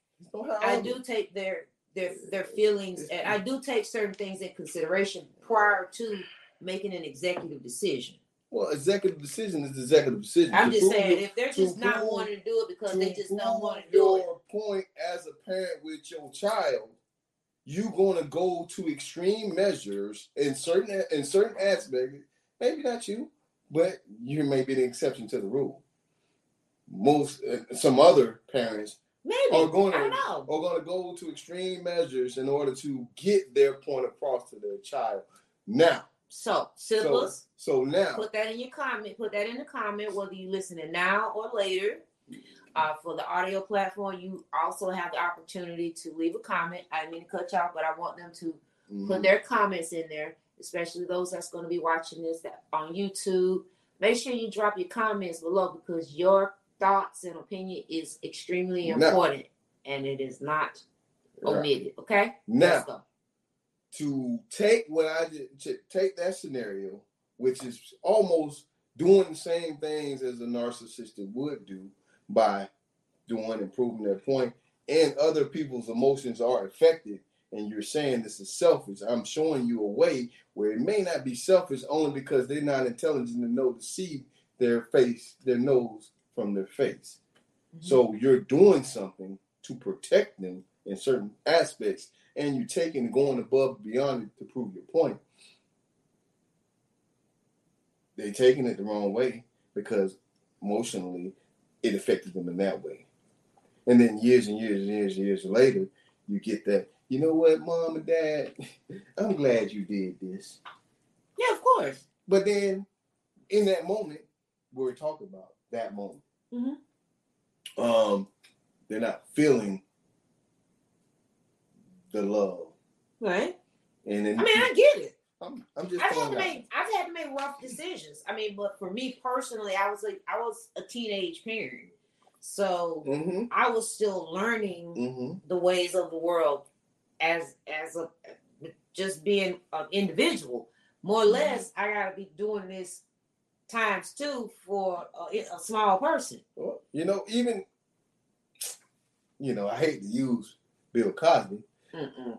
I do take their their their feelings and I do take certain things in consideration prior to making an executive decision. Well, executive decision is executive decision. I'm To just saying your- if they're just not prove- wanting to do it because they just don't want to do it. your point as a parent with your child, you're going to go to extreme measures in certain in certain aspects. Maybe not you, but you may be the exception to the rule. Most uh, some other parents Maybe are going I don't to know. are going to go to extreme measures in order to get their point across to their child. Now, So so, so now, put that in your comment. Put that in the comment whether you're listening now or later. Uh, for the audio platform, you also have the opportunity to leave a comment. I didn't mean to cut you off, but I want them to put Mhm. their comments in there, especially those that's going to be watching this that on YouTube. Make sure you drop your comments below because your thoughts and opinion is extremely Now- important and it is not Right. omitted. Okay, now to take what I did, to take that scenario, which is almost doing the same things as a narcissist would do by doing and proving their point, and other people's emotions are affected, and you're saying this is selfish. I'm showing you a way where it may not be selfish only because they're not intelligent to know to see their face, their nose from their face. Mm-hmm. So you're doing something to protect them in certain aspects, and you're taking going above and beyond it to prove your point. They're taking it the wrong way because emotionally it affected them in that way. And then years and years and years and years later, you get that, you know what, mom and dad, I'm glad you did this. Yeah, of course. But then in that moment, we're talking about that moment. Mhm. Um, they're not feeling the love. Right. And then I mean, I get it. I'm, I'm just I've had to out. make I've had to make rough decisions. I mean, but for me personally, I was like I was a teenage parent, so Mhm, I was still learning mhm. the ways of the world as as a just being an individual. More or Mm-hmm. less, I gotta be doing this times two for a, a small person. Well, you know, even you know, I hate to use Bill Cosby. Mm-mm.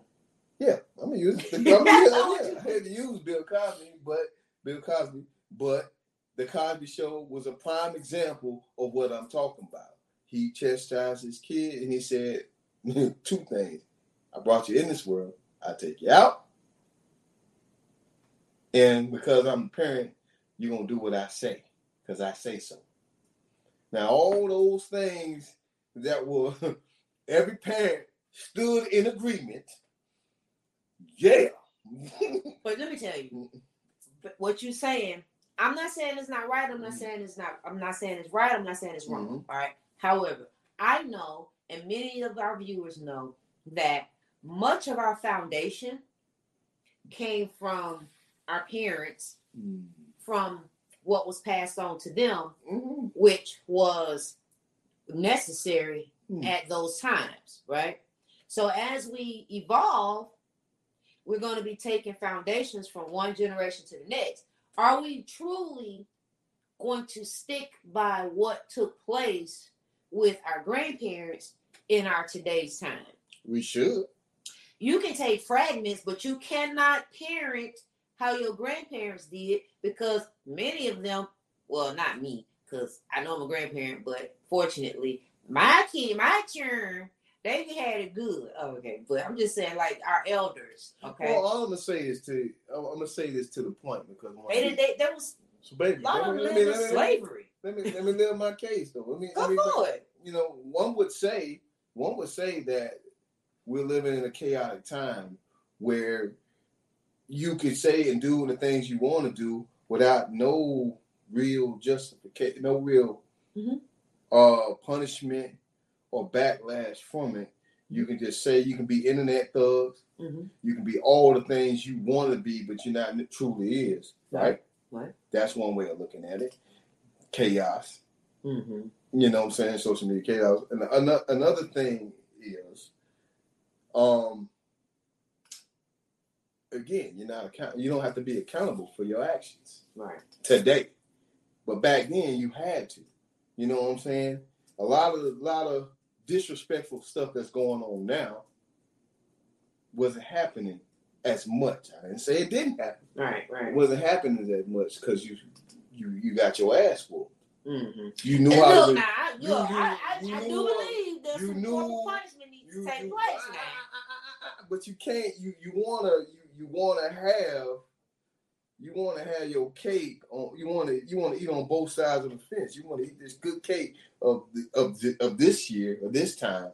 Yeah, I'm gonna use. I'm gonna, yeah, I hate to use Bill Cosby, but Bill Cosby, but the Cosby Show was a prime example of what I'm talking about. He chastised his kid, and he said two things: "I brought you in this world. I take you out, and because I'm a parent, you're gonna do what I say, because I say so." Now, all those things that were every parent stood in agreement. Yeah. But let me tell you, what you're saying, I'm not saying it's not right. I'm not Mhm. saying it's not. I'm not saying it's right. I'm not saying it's wrong. Mhm. All right. However, I know, and many of our viewers know that much of our foundation came from our parents, from what was passed on to them, Mhm. which was necessary Mhm. at those times, right? So as we evolve, we're going to be taking foundations from one generation to the next. Are we truly going to stick by what took place with our grandparents in our today's time? We should. You can take fragments, but you cannot parent how your grandparents did because many of them, well, not me, because I know I'm a grandparent, but fortunately, my kid, my children They had it good. Okay, but I'm just saying, like our elders. Okay, Well, all I'm gonna say is to I'm, gonna say this to the point because they did. They there was so baby, a lot let of me, them let me, lived in let me, slavery. let me let me live my case though. Let me, let me for it. you know, one would say one would say that we're living in a chaotic time where you could say and do the things you want to do without no real justification, no real Mhm. uh punishment or backlash from it. You can just say you can be internet thugs, Mhm. you can be all the things you want to be, but you're not truly is, right? Right. That's one way of looking at it. Chaos. Mm-hmm. You know what I'm saying? Social media chaos. And another another thing is, um, again, you're not account. You don't have to be accountable for your actions Right. today, but back then you had to. You know what I'm saying? A lot of a lot of disrespectful stuff that's going on now wasn't happening as much. I didn't say it didn't happen. Right. Right. It wasn't happening as much because you you you got your ass full. Mm-hmm. You knew And how look, to. now, I, you look, knew- I, I, you I do believe there's you some knew- corporal punishment needs to take place now. ah, ah, ah, but you can't. You you wanna you you wanna have you wanna have your cake on. You wanna you wanna eat on both sides of the fence. You wanna eat this good cake of the, of the, of this year of this time,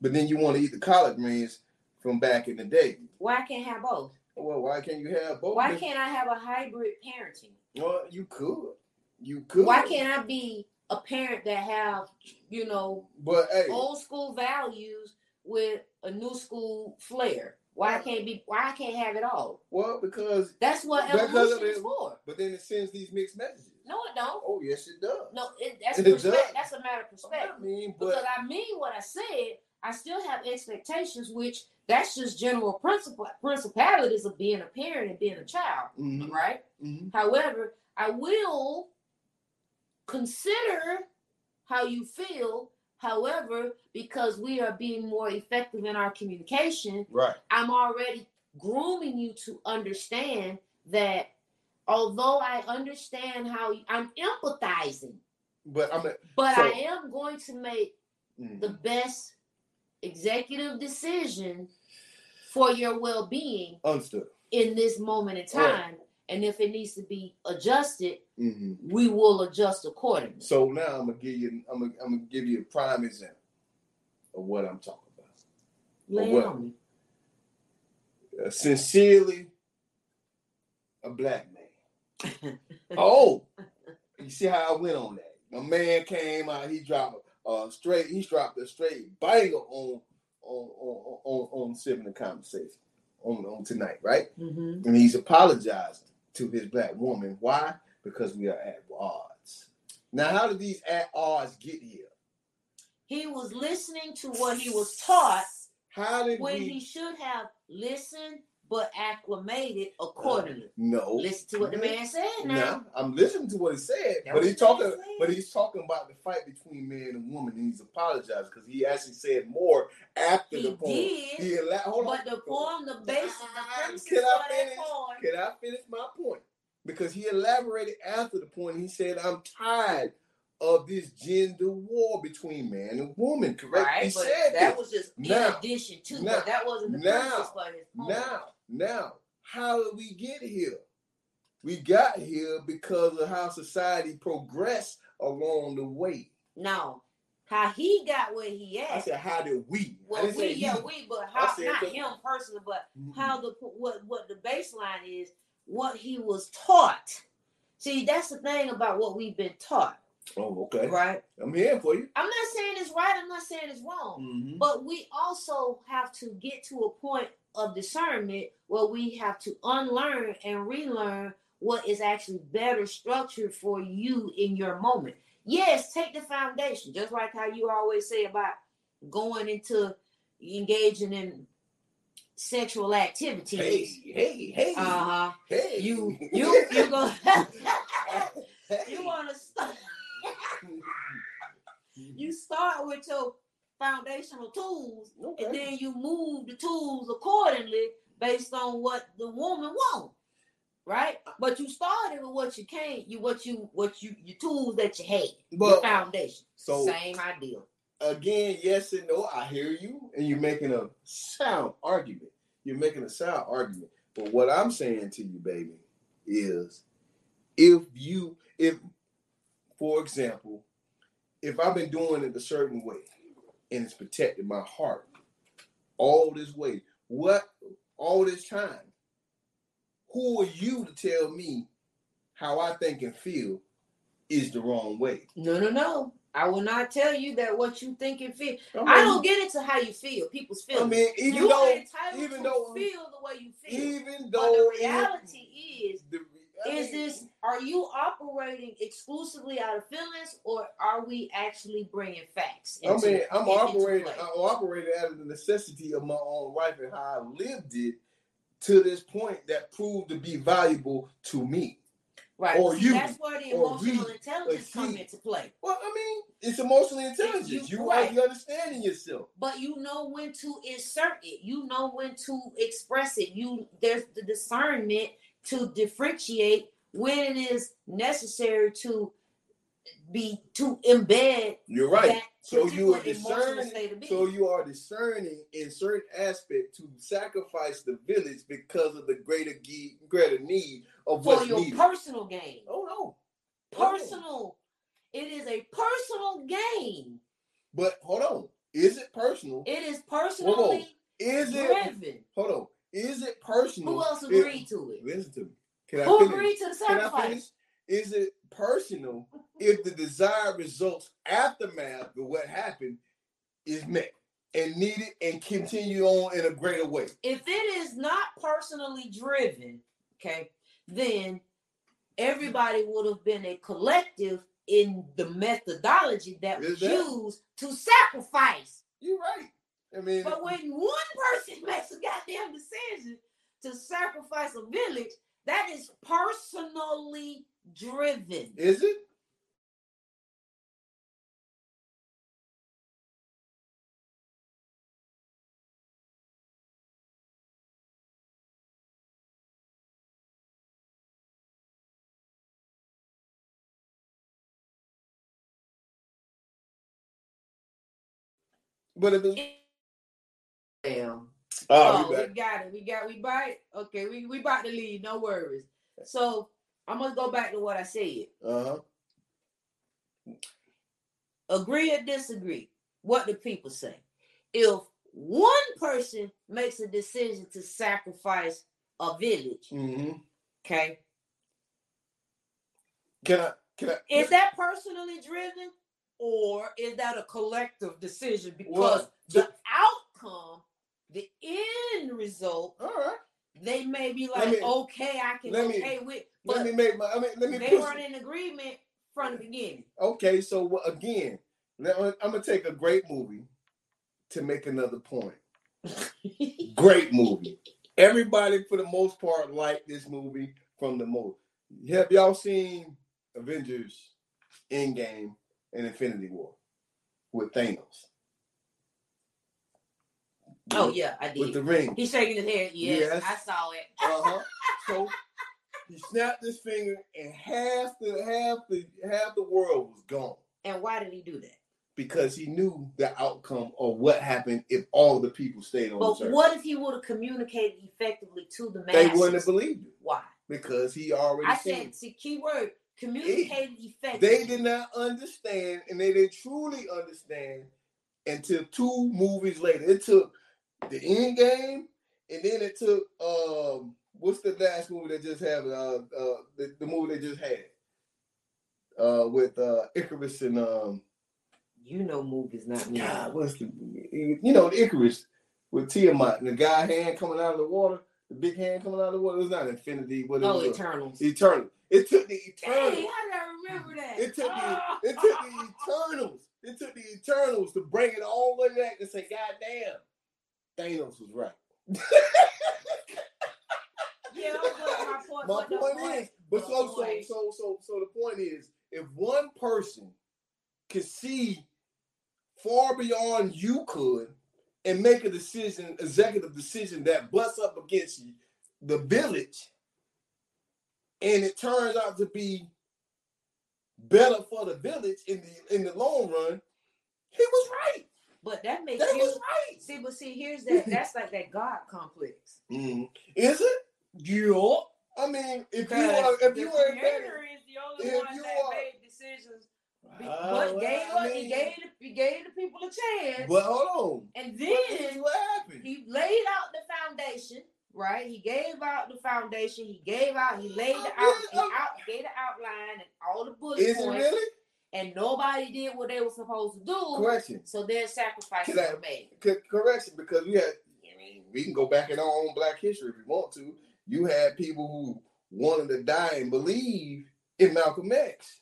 but then you wanna eat the collard greens from back in the day. Why can't I have both? Well, why can't you have both? Why can't I have a hybrid parenting? Well, you could. You could. Why can't I be a parent that have, you know, But hey, old school values with a new school flair? Why I can't be? Why I can't have it all? well, because That's what Because evolution is for. but then it sends these mixed messages. No, it don't. Oh yes, it does. No, it, that's It does. That's a matter of I perspective. mean, Because but I mean what I said. I still have expectations, which that's just general principle principalities of being a parent and being a child, Mhm, right? mhm. However, I will consider how you feel. However, because we are being more effective in our communication, right. I'm already grooming you to understand that although I understand how you, I'm empathizing, But I mean, but So- I am going to make mhm. the best executive decision for your well-being understood. in this moment in Right. And if it needs to be adjusted, hmm we will adjust accordingly. So now I'm gonna give you. I'm gonna, I'm gonna give you a prime example of what I'm talking about. Lay what? on me. Uh, sincerely, a black man. oh, you see how I went on that? My man came out. He dropped a straight. He dropped a straight banger on on on on, on Sipping the conversation on on tonight, right? Mhm. and he's apologizing to his black woman. Why? Because we are at odds. Now, how did these at odds get here? He was listening to what he was taught How did when we? he should have listened but acclimated uh, accordingly. no, Listen to what the man said now. I'm listening to what he said, That but he's he talking, but he's talking about the fight between man and woman, and he's apologizing because he actually said more after He the poem. did, He alla- hold But on. the poem, the basis, the premises can I finish? poem. Can I finish my point? Because he elaborated after the point. He said, "I'm tired of this gender war between man and woman." Correct? Right, he said that this. was just in Now, addition to, now, that wasn't the now, premises for his poem. Now, now, how did we get here? We got here because of how society progressed along the way. no, how he got where he is. I said, how did we? Well, we, yeah, we, but how said not him personally, but Mhm. how the what what the baseline is, what he was taught. See, that's the thing about what we've been taught, Oh, okay. right? I'm here for you. I'm not saying it's right. I'm not saying it's wrong. Mhm. But we also have to get to a point of discernment where we have to unlearn and relearn what is actually better structured for you in your moment. Yes, take the foundation, just like how you always say about going into engaging in sexual activities. Hey, hey, hey, Uh huh. hey. You you you go. You want to start. you start with your foundational tools Okay. and then you move the tools accordingly based on what the woman wants right but you started with what you can't you what you what you your tools that you had your foundation so same idea again, yes and no. I hear you, and you're making a sound argument. You're making a sound argument. But what I'm saying to you, baby, is if you, if, for example, if I've been doing it a certain way and it's protected my heart all this way, what all this time, who are you to tell me how I think and feel is the wrong way? No, no, no. I will not tell you that what you think and feel. I, I don't get into how you feel, people's feel. I mean, even you though, even though, feel the way you feel. even but though the reality is, the, is this are you operating exclusively out of feelings, or are we actually bringing facts? I mean, I'm operating. I'm operating out of the necessity of my own life and how I lived it to this point that proved to be valuable to me. Right. or you, That's where the emotional we, intelligence or come into play. Well, I mean, it's emotional intelligence. you- You, right. are understanding yourself. But you know when to insert it. You know when to express it. You there's the discernment to differentiate when it is necessary to be to embed You're right. So you are discerning. state of being. So you are discerning in certain aspect to sacrifice the village because of the greater ge- greater need of for what's your needed. personal gain. oh no. Oh. Personal. It is a personal gain. But hold on. Is it personal? It is personally Is it driven. hold on? Is it personal? Who else if- agreed to it? listen to me. Can I Who finish? agreed to the I sacrifice? Is it personal if the desired results aftermath of what happened is met and needed and continue on in a greater way? if it is not personally driven, okay, then everybody would have been a collective in the methodology that was used to sacrifice. You're right. I mean, But when one person makes a goddamn decision to sacrifice a village, that is personally driven. is it? But if it's. Oh, Oh, we we got it. We got we bite. Okay, we we about to leave. No worries. So I'm gonna go back to what I said. Uh huh. Agree or disagree? What do people say? If one person makes a decision to sacrifice a village, hmm okay, Can I? Can I? is that personally driven or is that a collective decision? Because Well, the outcome, the end result, all right. they may be like, me- okay, I can let me- okay with, Let but me make my. I mean, let me. they weren't in agreement from the beginning. Okay, so again, I'm gonna take a great movie to make another point. Great movie. Everybody, for the most part, liked this movie from the most. Have y'all seen Avengers Endgame and Infinity War with Thanos? Oh yeah, I did. with the ring. He's shaking his head. Yes, Yes. I saw it. Uh-huh. So he snapped his finger, and half the half the half the world was gone. And why did he do that? because he knew the outcome of what happened if all the people stayed on But what if he would have communicated effectively to the man? They wouldn't have believed it Why? because he already I said, see, keyword communicated it. effectively. They did not understand, and they didn't truly understand until two movies later. It took the end game, and then it took um, what's the last movie that just had uh, uh the, the movie they just had uh with uh Ikaris and um You know, movies, not me. God, what's the you know the Ikaris with Tiamut and the guy hand coming out of the water, the big hand coming out of the water. It was not Infinity, but it Oh, was uh, Eternals. Eternal. It took the Dang, Eternal. how did I remember that? It took Ah! the it took the Eternals. It took the Eternals to bring it all the way back and say, God damn, Thanos was right. Yeah, my point, My point point- is, but so so point- so so so the point is, if one person could see far beyond you could and make a decision, executive decision that butts up against you, the village, and it turns out to be better for the village in the in the long run, He was right. But that makes you was right. see. But see, here's that. That's like that God complex. Mm. Is it? Yeah. I mean, if you are, if you were creator is the only if one you that are- made decisions, Ah, but well, gave I up, he gave he gave the people a chance, But hold on. Is then what happened. he laid out the foundation. Right, he gave out the foundation. He gave out. He laid the out. He out gave the outline and all the bullet Is it really? And nobody did what they were supposed to do. Correction. So their sacrifices were made. Co- correction, because we had. I mean, we can go back in our own Black history if we want to. You had people who wanted to die and believe in Malcolm X,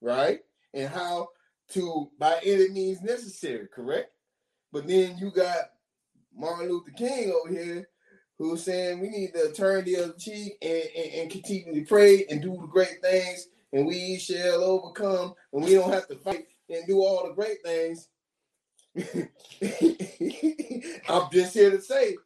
right? And how to by any means necessary, correct? But then you got Martin Luther King over here who's saying we need to turn the other cheek and, and, and continue to pray and do the great things, and we shall overcome, and we don't have to fight and do all the great things. I'm just here to say,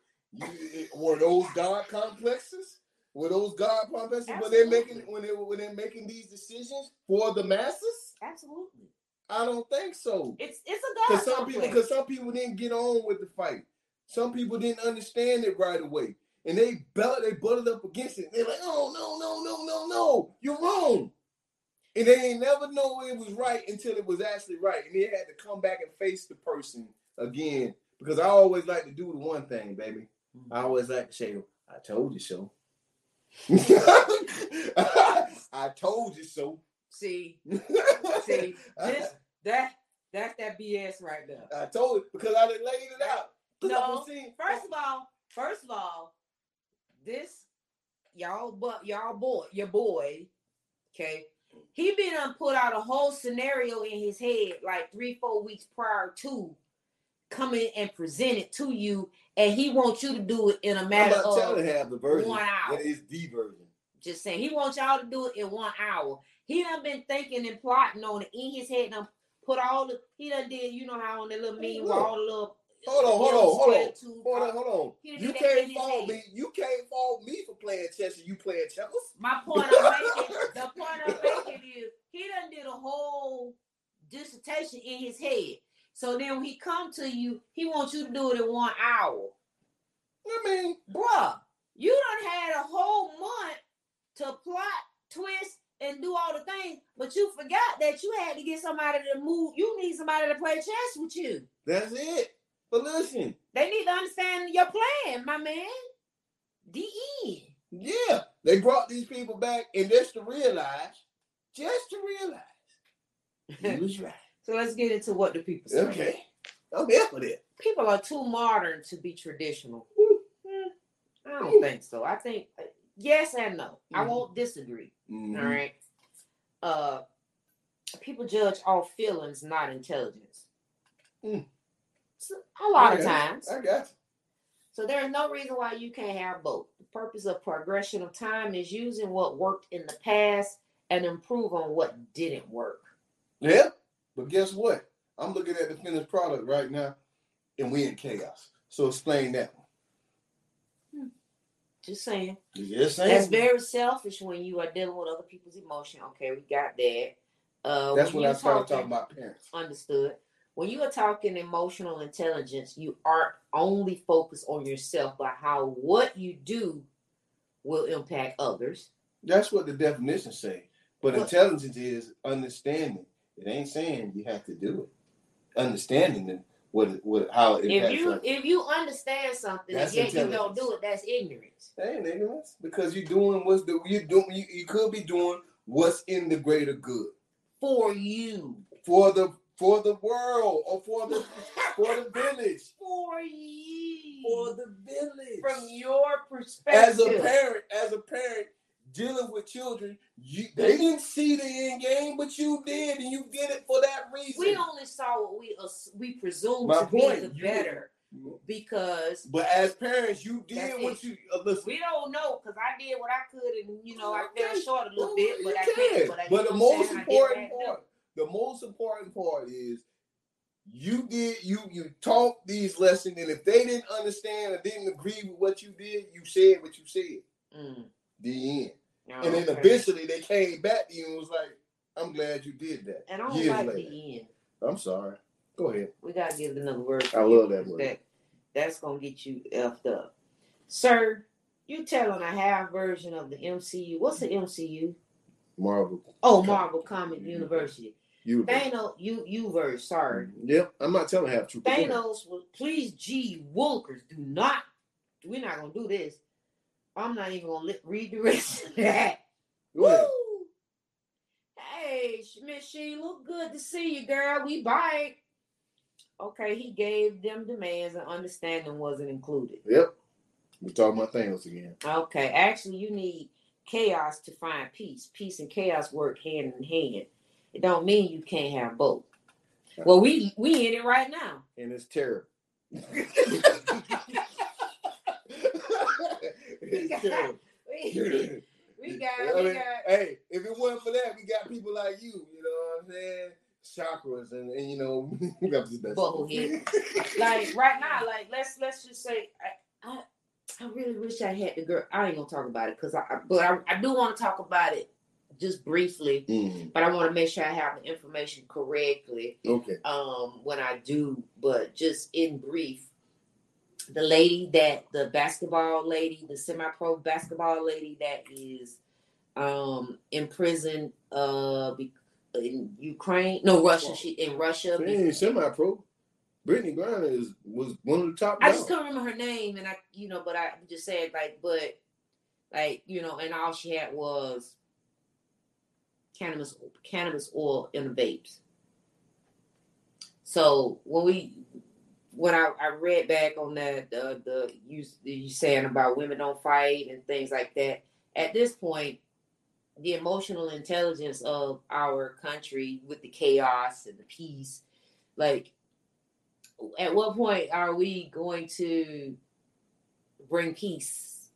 were those God complexes? Were those God complexes when they're making when they when they're making these decisions for the masses? Absolutely, I don't think so. it's it's a God Because some people, because some people didn't get on with the fight. Some people didn't understand it right away, and they belt, they butted up against it. They're like, "Oh no, no, no, no, no, you're wrong," and they ain't never know it was right until it was actually right, and they had to come back and face the person again. Because I always like to do the one thing, baby. I mm-hmm. always like to say, "I told you so." I told you so. See, see, this that that's that BS right there. I told it because I done laid it out. No, First of all, first of all, this y'all but y'all boy, your boy, okay. He been on put out a whole scenario in his head like three, four weeks prior to coming and present it to you, and he wants you to do it in a I'm matter not of telling half the version. one hour. That is the version. just saying he wants y'all to do it in one hour. He done been thinking and plotting on it in his head. Done put all the he done did. You know how on the little meme where all the little Hold on, hold on, hold on. Hold on, hold on. You did that in can't fault me. You can't fault me for playing chess and you playing chess. My point I'm making, the point I'm making is he done did a whole dissertation in his head. So then when he come to you, he wants you to do it in one hour. I mean, Bruh, you done had a whole month to plot, twist, and do all the things, but you forgot that you had to get somebody to move. You need somebody to play chess with you. that's it. But listen, They need to understand your plan, my man. End. yeah, they brought these people back and just to realize, just to realize, he was right. So let's get into what the people say. Okay, I'm here for that. People are too modern to be traditional. Hmm, I don't think so. I think yes and no. I Mhm. won't disagree. Mhm. All right. Uh people judge all feelings, not intelligence. Mm. A lot of times. I got So there is no reason why you can't have both. The purpose of progression of time is using what worked in the past and improve on what didn't work. Yeah, but guess what? I'm looking at the finished product right now, and we in chaos. So explain that. Just saying. Just saying. That's very selfish when you are dealing with other people's emotion. Okay, we got that. Uh, That's when when I you started talking about parents. understood. When you are talking emotional intelligence, you aren't only focused on yourself, but how what you do will impact others. That's what the definitions say. But intelligence is understanding. It ain't saying you have to do it. Understanding what what how it If you if you understand something That's yet you don't do it, that's ignorance. That ain't ignorance because you're doing what's the you doing. You, you could be doing what's in the greater good For you. for the for the world or for the for the village For you. for the village. from your perspective. as a parent, as a parent dealing with children, you they didn't see the end game, but you did, and you did it for that reason. we only saw what we us- we presume My to point, be the better because But as parents, you did what it. you uh, listen. we don't know because I did what I could and you know I fell short a little bit, but I can't. But, I, But the know what I'm most did important part, the most important part is you did you you taught these lessons, and if they didn't understand or didn't agree with what you did, you said what you said. Mm. The end. Oh, and then okay. eventually they came back to you and was like, "I'm glad you did that." And I don't years like later. the end. I'm sorry. Go ahead. We gotta give another word. I love that word. That, that's gonna get you effed up, sir. You telling a half version of the MCU? What's the MCU? Marvel. Oh, Marvel Comic. University. You. Thanos, you you verse. Sorry, mm-hmm. Yep. I'm not telling half truth. Thanos. Was, please, G. Wilkers, do not. We're not gonna do this. I'm not even gonna li- read the rest of that. Woo! Hey, Miss Sheila, good to see you, girl. We bite. Okay, he gave them demands and understanding wasn't included. Yep. We're talking about Thanos again. Okay, actually, you need chaos to find peace. Peace and chaos work hand in hand. It don't mean you can't have both. Well, we we in it right now. And it's terror. it's terror. We, we got I we mean, got hey, if it wasn't for that, we got people like you. You know what I'm saying? Chakras and, and you know, we got this. Like right now, like let's let's just say I I, I really wish I had the girl. I ain't gonna talk about it because I, I but I, I do want to talk about it just briefly. Mm, But I want to make sure I have the information correctly okay. um when I do. But just in brief, the lady that the basketball lady, the semi-pro basketball lady that is um in prison uh in Ukraine, no Russia, she in Russia. She ain't semi-pro. Brittney Griner is was one of the top. I just can't remember her name, and I, you know, but I just said like, but like, you know, and all she had was cannabis, cannabis oil in the vapes. So when we, when I, I read back on that, the the you you saying about women don't fight and things like that. At this point, the emotional intelligence of our country with the chaos and the peace, like at what point are we going to bring peace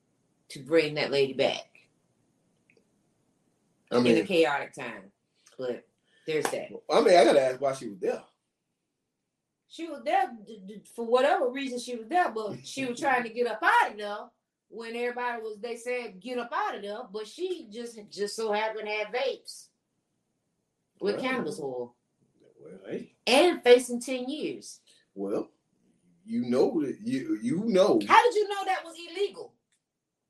to bring that lady back I in a chaotic time? But there's that. I mean, I gotta ask why she was there. She was there for whatever reason she was there, but she was trying to get up out of there when everybody was. They said get up out of there, but she just just so happened to have vapes with Well. cannabis oil Well, hey, and facing ten years. well, you know that you you know. How did you know that was illegal?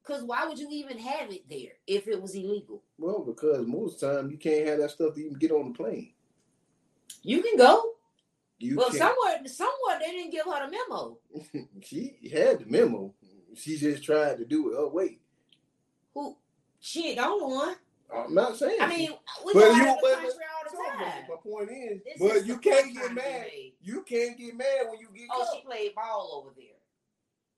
Because why would you even have it there if it was illegal? Well, because most time you can't have that stuff to even get on the plane. You can go. You well, can't. somewhere, somewhere they didn't give her the memo. she had the memo. She just tried to do it her way. Who? She ain't the only one. I'm not saying. I mean, we But go you- out but- country all the time. my point is, This but is you can't get trying to be mad. You can't get mad when you get Oh, caught. she played ball over there.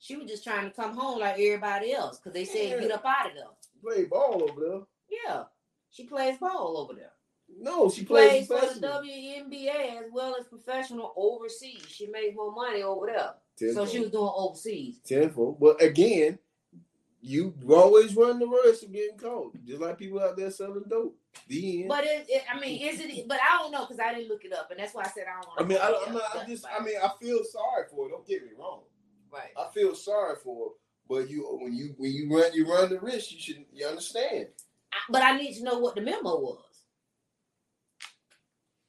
She was just trying to come home like everybody else because they said Yeah. get up out of there. Play ball over there. Yeah, she plays ball over there. No, she She plays plays for the. WNBA as well as professional overseas. She makes more money over there. So she was doing overseas. tenfold. But again, you always run the risk of getting caught, just like people out there selling dope. The end. But it, it, I mean, is it? But I don't know because I didn't look it up, and that's why I said I don't want. I mean, I, I'm not. I'm just. I mean, I feel sorry for it. Don't get me wrong. Right. I feel sorry for her. But you, when you when you run you run the risk, you should you understand. I- But I need to know what the memo was,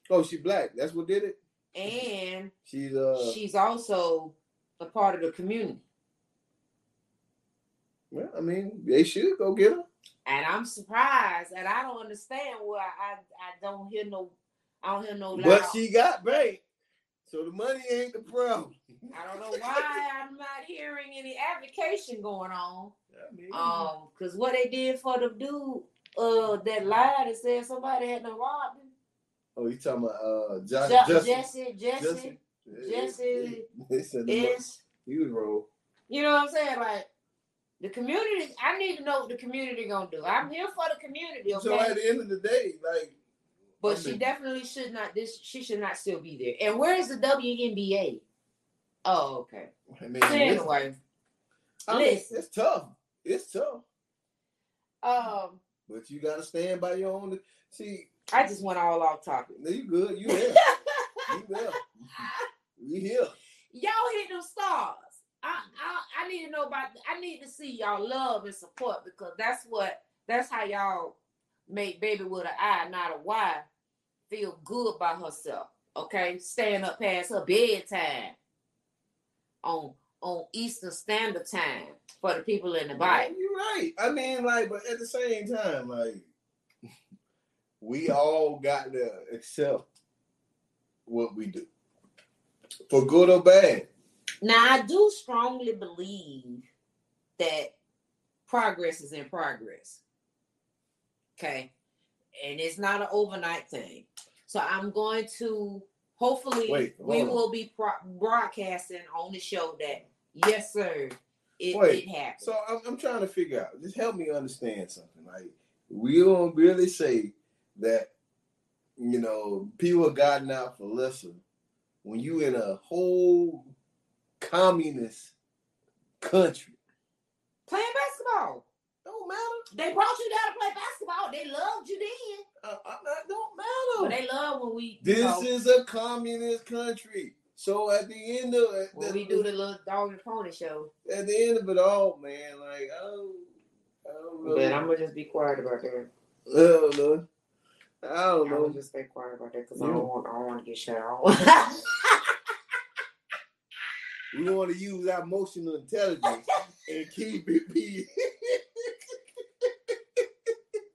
Oh, she black. That's what did it. and She's uh. she's also a part of the community. well, I mean, they should go get her. And I'm surprised, and I don't understand why I I don't hear no I don't hear no But she got bank, so the money ain't the problem. I don't know why I'm not hearing any advocation going on. I mean, Um, because what they did for the dude uh that lied and said somebody had to rob him. oh, you talking about uh, Josh, Justin? Jesse, Jesse, Jesse the mo- is he was wrong. you know what I'm saying? Like the community, I need to know what the community gonna do. I'm here for the community, okay? So at the end of the day, like, but she definitely should not. This she should not still be there. And where is the WNBA? Oh, okay. I mean, So anyway, I mean, listen. it's tough. It's tough, um, but you gotta stand by your own. See, I just went all off topic. No, you good. You there? you there? We here. y'all hit them stars. I, I I need to know about. I need to see y'all love and support because that's what that's how y'all make baby with an I, not a Y, feel good by herself. okay, staying up past her bedtime on on Eastern Standard Time for the people in the Bible. You're right. I mean, like, but at the same time, like, we all got to accept what we do, for good or bad. Now, I do strongly believe that progress is in progress. Okay. And it's not an overnight thing. So I'm going to hopefully Wait, we on. will be pro- broadcasting on the show that yes, sir, it, Wait, it happened. So I'm, I'm trying to figure out. Just help me understand something. Like we don't really say that you know people are gotten out for lesser when you in a whole communist country. Playing basketball. Don't matter. They brought you down to play basketball. They loved you then. Uh, uh, that don't But they love when we This know, is a communist country. So at the end of it, when we do the little dog and pony show. at the end of it all, man, like I, I don't know. But I'm gonna just be quiet about that. I don't know. I don't I'm gonna just stay quiet about that because I don't want I don't want to get shut out. We want to use our emotional intelligence and keep it P.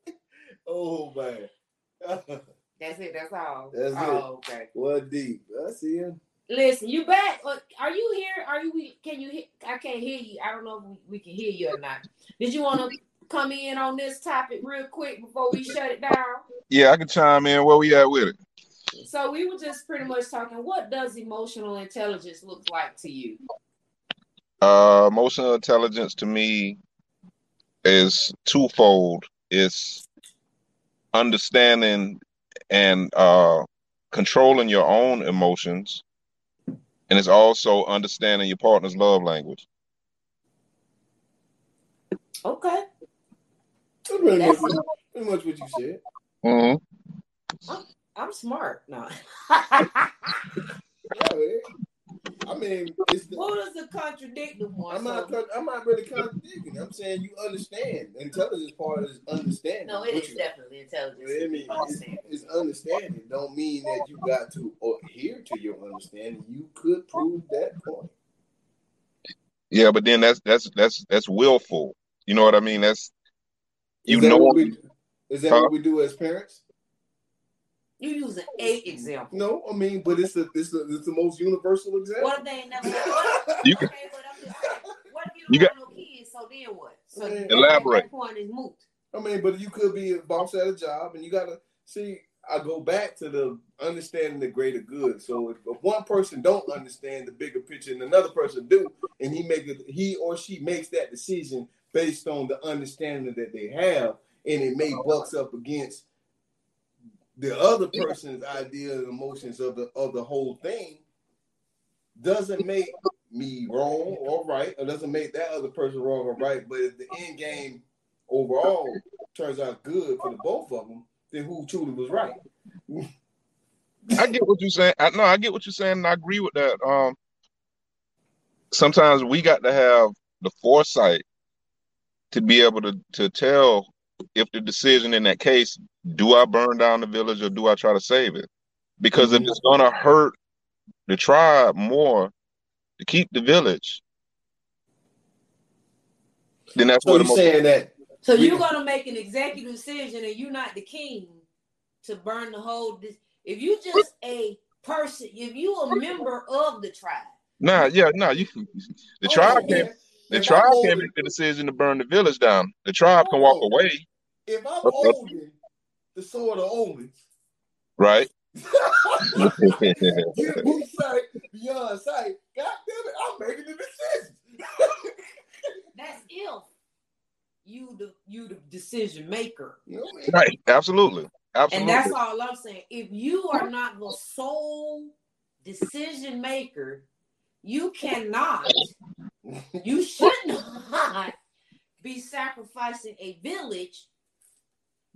oh man. That's it. That's all. That's it. oh, okay. what deep. I see him. Listen, you back? Are you here? Are you? Can you? Hear, I can't hear you. I don't know if we, we can hear you or not. Did you want to come in on this topic real quick before we shut it down? Yeah, I can chime in. Where we at with it? So we were just pretty much talking. What does emotional intelligence look like to you? Uh, emotional intelligence to me is twofold. It's understanding and uh, controlling your own emotions, and it's also understanding your partner's love language. Okay. That's pretty much, pretty much what you said. hmm I'm smart. No. Yeah, man. I mean, it's the, Who does the contradictive one? I'm not. So- I'm not really contradicting. I'm saying you understand. Intelligence part is understanding. no, it is you- definitely intelligence. I mean, it's, it's understanding. Don't mean that you got to adhere to your understanding. You could prove that point. Yeah, but then that's that's that's that's willful. You know what I mean? That's Is you that know what we, is that Huh? what we do as parents? You using a example. No, I mean, but it's the it's the it's the most universal example. What if they ain't never? What, You okay, can- but I'm just saying. What if you You don't have no kids? So then what? So Okay. that- Elaborate. That point is moot. I mean, but you could be a boss at a job, and you gotta see. I go back to the understanding the greater good. So if, if one person don't understand the bigger picture, and another person do, and he make it, he or she makes that decision based on the understanding that they have, and it may bucks up against the other person's idea and emotions of the of the whole thing. Doesn't make me wrong or right, or doesn't make that other person wrong or right. But if the end game overall turns out good for the both of them, then who truly was right? I get what you're saying. I no, I get what you're saying, and I agree with that. Um, sometimes we got to have the foresight to be able to to tell if the decision in that case, do I burn down the village or do I try to save it? Because if Mhm. it's gonna hurt the tribe more to keep the village, then that's So what you saying that So We- you're gonna make an executive decision, and you're not the king to burn the whole. Dis- if you just a person, if you a member of the tribe, Nah, yeah, no, you the Oh, tribe can't the tribe can't make the decision to burn the village down. The tribe can walk away, if I'm Okay. holding the sword of Omen, right? get boot sight beyond sight. God damn it, I'm making the decision. that's if you the you the decision maker. you know what I mean? Right, absolutely, Absolutely. And absolutely. that's all I'm saying. If you are not the sole decision maker, you cannot, you should not be sacrificing a village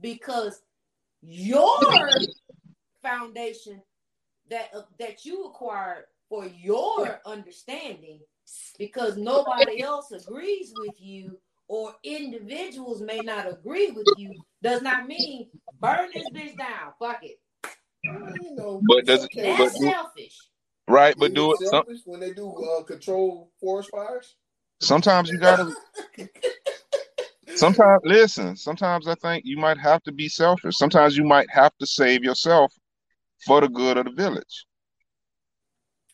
because your foundation that uh, that you acquired for your understanding because nobody else agrees with you or individuals may not agree with you does not mean burn this bitch down. Fuck it. You know, But does it- okay. but do- selfish. right? But do it it. Some, selfish when they do uh, control forest fires. sometimes you gotta. Sometimes listen. Sometimes I think you might have to be selfish. Sometimes you might have to save yourself for the good of the village.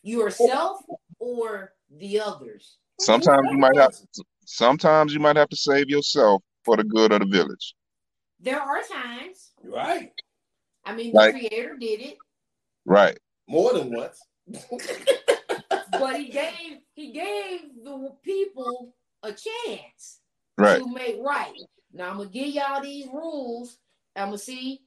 Yourself or the others. Sometimes you might have. Sometimes you might have to save yourself for the good of the village. There are times. Right. I mean, Like- the creator did it, Right. More than once. but he gave he gave the people a chance Right. to make right. Now I'm gonna give y'all these rules. I'm gonna see,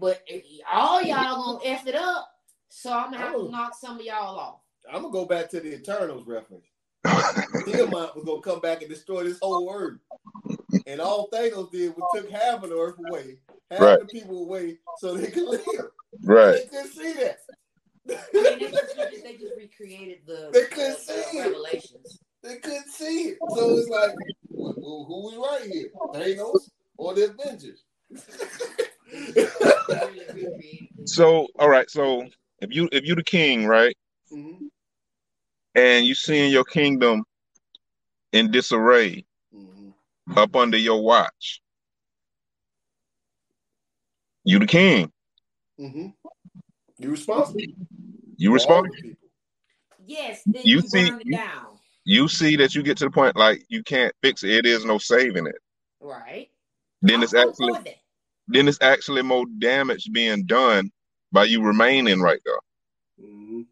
but if all y'all gonna f it up, so I'm gonna have Oh. to knock some of y'all off. I'm gonna go back to the Eternals reference. Tiamut uh, was gonna come back and destroy this whole earth. And all Thanos did was took half of the earth away, half Right. the people away, so they could live. right. They couldn't see that. I mean, they just, they just recreated the, They couldn't the see it. revelations. They couldn't see it. So it's like, who, who, who was right here? Thanos or the Avengers? They really recreated it. So all right. So if you if you the king, right, Mhm. and you seeing your kingdom in disarray Mhm. up under your watch, you the king. Mhm. You responsible. You for all respond. Yes, then You you, see- burn it you- down. You see that you get to the point like you can't fix it. It is no saving it. Right. Then it's actually that. then it's actually more damage being done by you remaining right there. Mhm.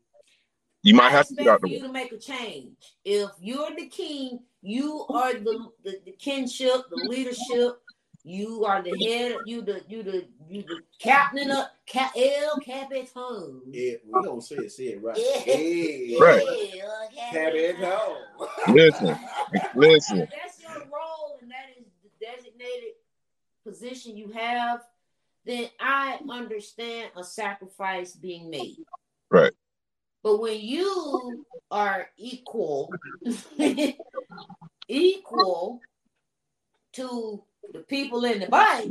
You might I have to get out the you way. to make a change. If you're the king, you are the, the, the kinship, the leadership. You are the head. You the you the you the captain of cap, El Capitan. Yeah, we don't say it. Say it right. Yeah. Yeah. Right. El Cabbage Capitan. home. Listen, listen. That's your role and that is the designated position you have, then I understand a sacrifice being made. Right. But when you are equal, equal to the people in the bike,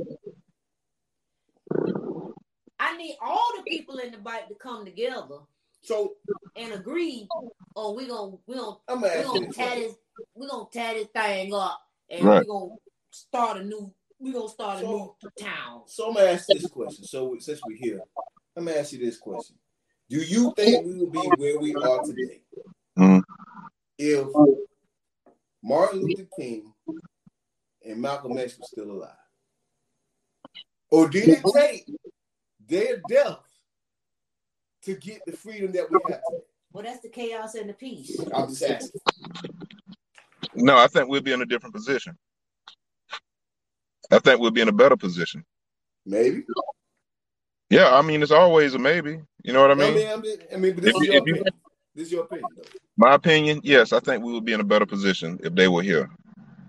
I need all the people in the bike to come together So and agree. Oh, we gonna we gonna I'm we gonna ask you gonna this. tie this we gonna tie this thing up and Right. we gonna start a new we gonna start a new town. So I'm gonna ask this question. So since we're here, I'm gonna ask you this question: Do you think we will be where we are today Mhm. if Martin Luther King and Malcolm X was still alive, or did it take their death to get the freedom that we have today? Well, that's the chaos and the peace. I'm just asking. No, I think we'll be in a different position. I think we'll be in a better position. Maybe. Yeah, I mean it's always a maybe. You know what I I mean? mean, I'm just- I mean, but this If is your if you- opinion. This is your opinion, though. My opinion, yes, I think we would be in a better position if they were here.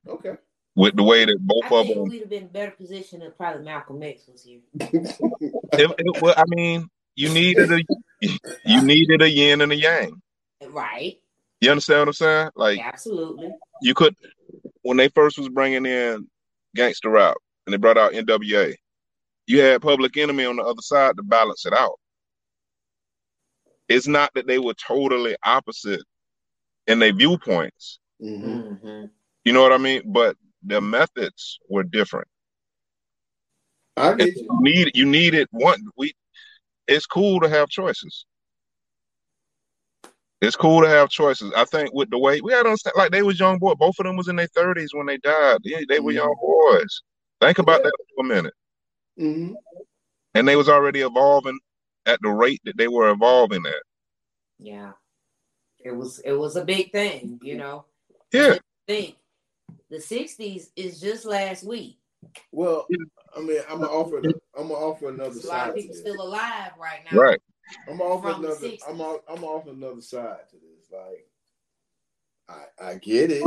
Okay. With the way that both I of think them we'd have been in a better position if probably Malcolm X was here. it, it, well, I mean, you needed a you needed a yin and a yang. Right. You understand what I'm saying? Like Absolutely. you could when they first was bringing in gangster rap and they brought out NWA, you had Public Enemy on the other side to balance it out. It's not that they were totally opposite in their viewpoints. Mhm. hmm You know what I mean? But their methods were different. I And get you. you need you needed one. We it's cool to have choices. It's cool to have choices. I think with the way we had to understand, like they was young boys. Both of them was in their thirties when they died. They, they were young boys. Think about Yeah. that for a minute. hmm And they was already evolving at the rate that they were evolving at. Yeah. It was it was a big thing, you know. Yeah. Think the '60s is just last week. Well, I mean, I'm gonna offer. I'm gonna offer another There's a lot side. of people still alive right now. Right. I'm gonna offer another. I'm gonna, I'm gonna offer another side to this. Like, I I get it.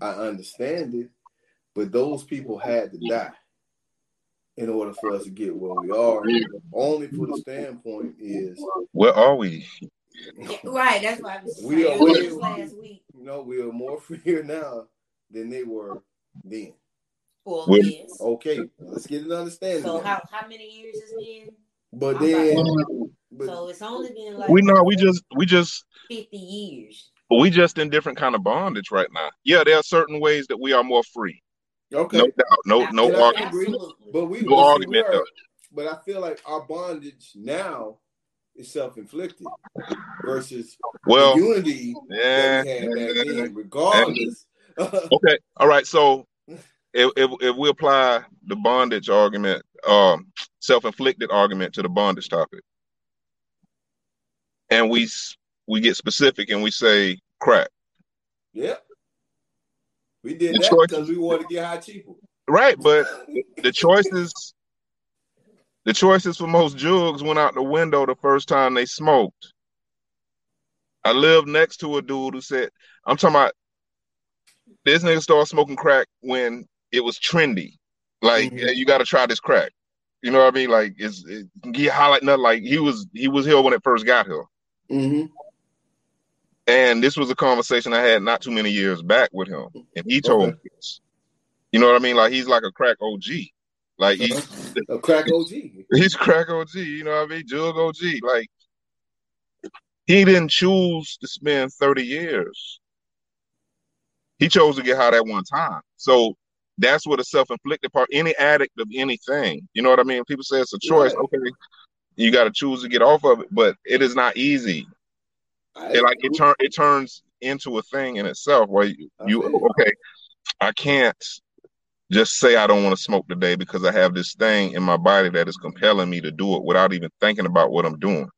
I understand it, but those people had to die in order for us to get where we are. Only for the standpoint is, Where are we? Right. That's why I was We saying are it was way- just last week. you know, we are more freer now than they were then. Well, Well- yes. Okay, let's get an understanding. So how how many years has been? But I'm then, about- but So it's only been like We know we just we just fifty years. we just in different kind of bondage right now. Yeah, there are certain ways that we are more free. okay. No doubt. No no Yeah, argument. agree. But we, No but we argument are- though. but I feel like our bondage now is self-inflicted versus Well, unity yeah. that we had back then, regardless. Okay. All right. So if, if if we apply the bondage argument, um, self-inflicted argument to the bondage topic, and we we get specific and we say crack, yep. We did The that because we wanted to get high cheaper. right? But the choices, the choices for most jugs went out the window the first time they smoked. I lived next to a dude who said, "I'm talking about this nigga started smoking crack when it was trendy. Like, Mhm. yeah, you got to try this crack. You know what I mean? Like, it's it, he highlight nothing. Like he was he was here when it first got here, Mm-hmm. and this was a conversation I had not too many years back with him, and he told Okay. me this. You know what I mean? Like he's like a crack OG. Like he's A crack OG. he's crack OG, you know what I mean? Jug OG. Like he didn't choose to spend 30 years. He chose to get high that one time. So that's what a self-inflicted part, any addict of anything, you know what I mean? People say it's a choice. Right. Okay, you gotta choose to get off of it, but it is not easy. I, It like it turn it turns into a thing in itself where you, you okay, I can't just say I don't want to smoke today because I have this thing in my body that is compelling me to do it without even thinking about what I'm doing.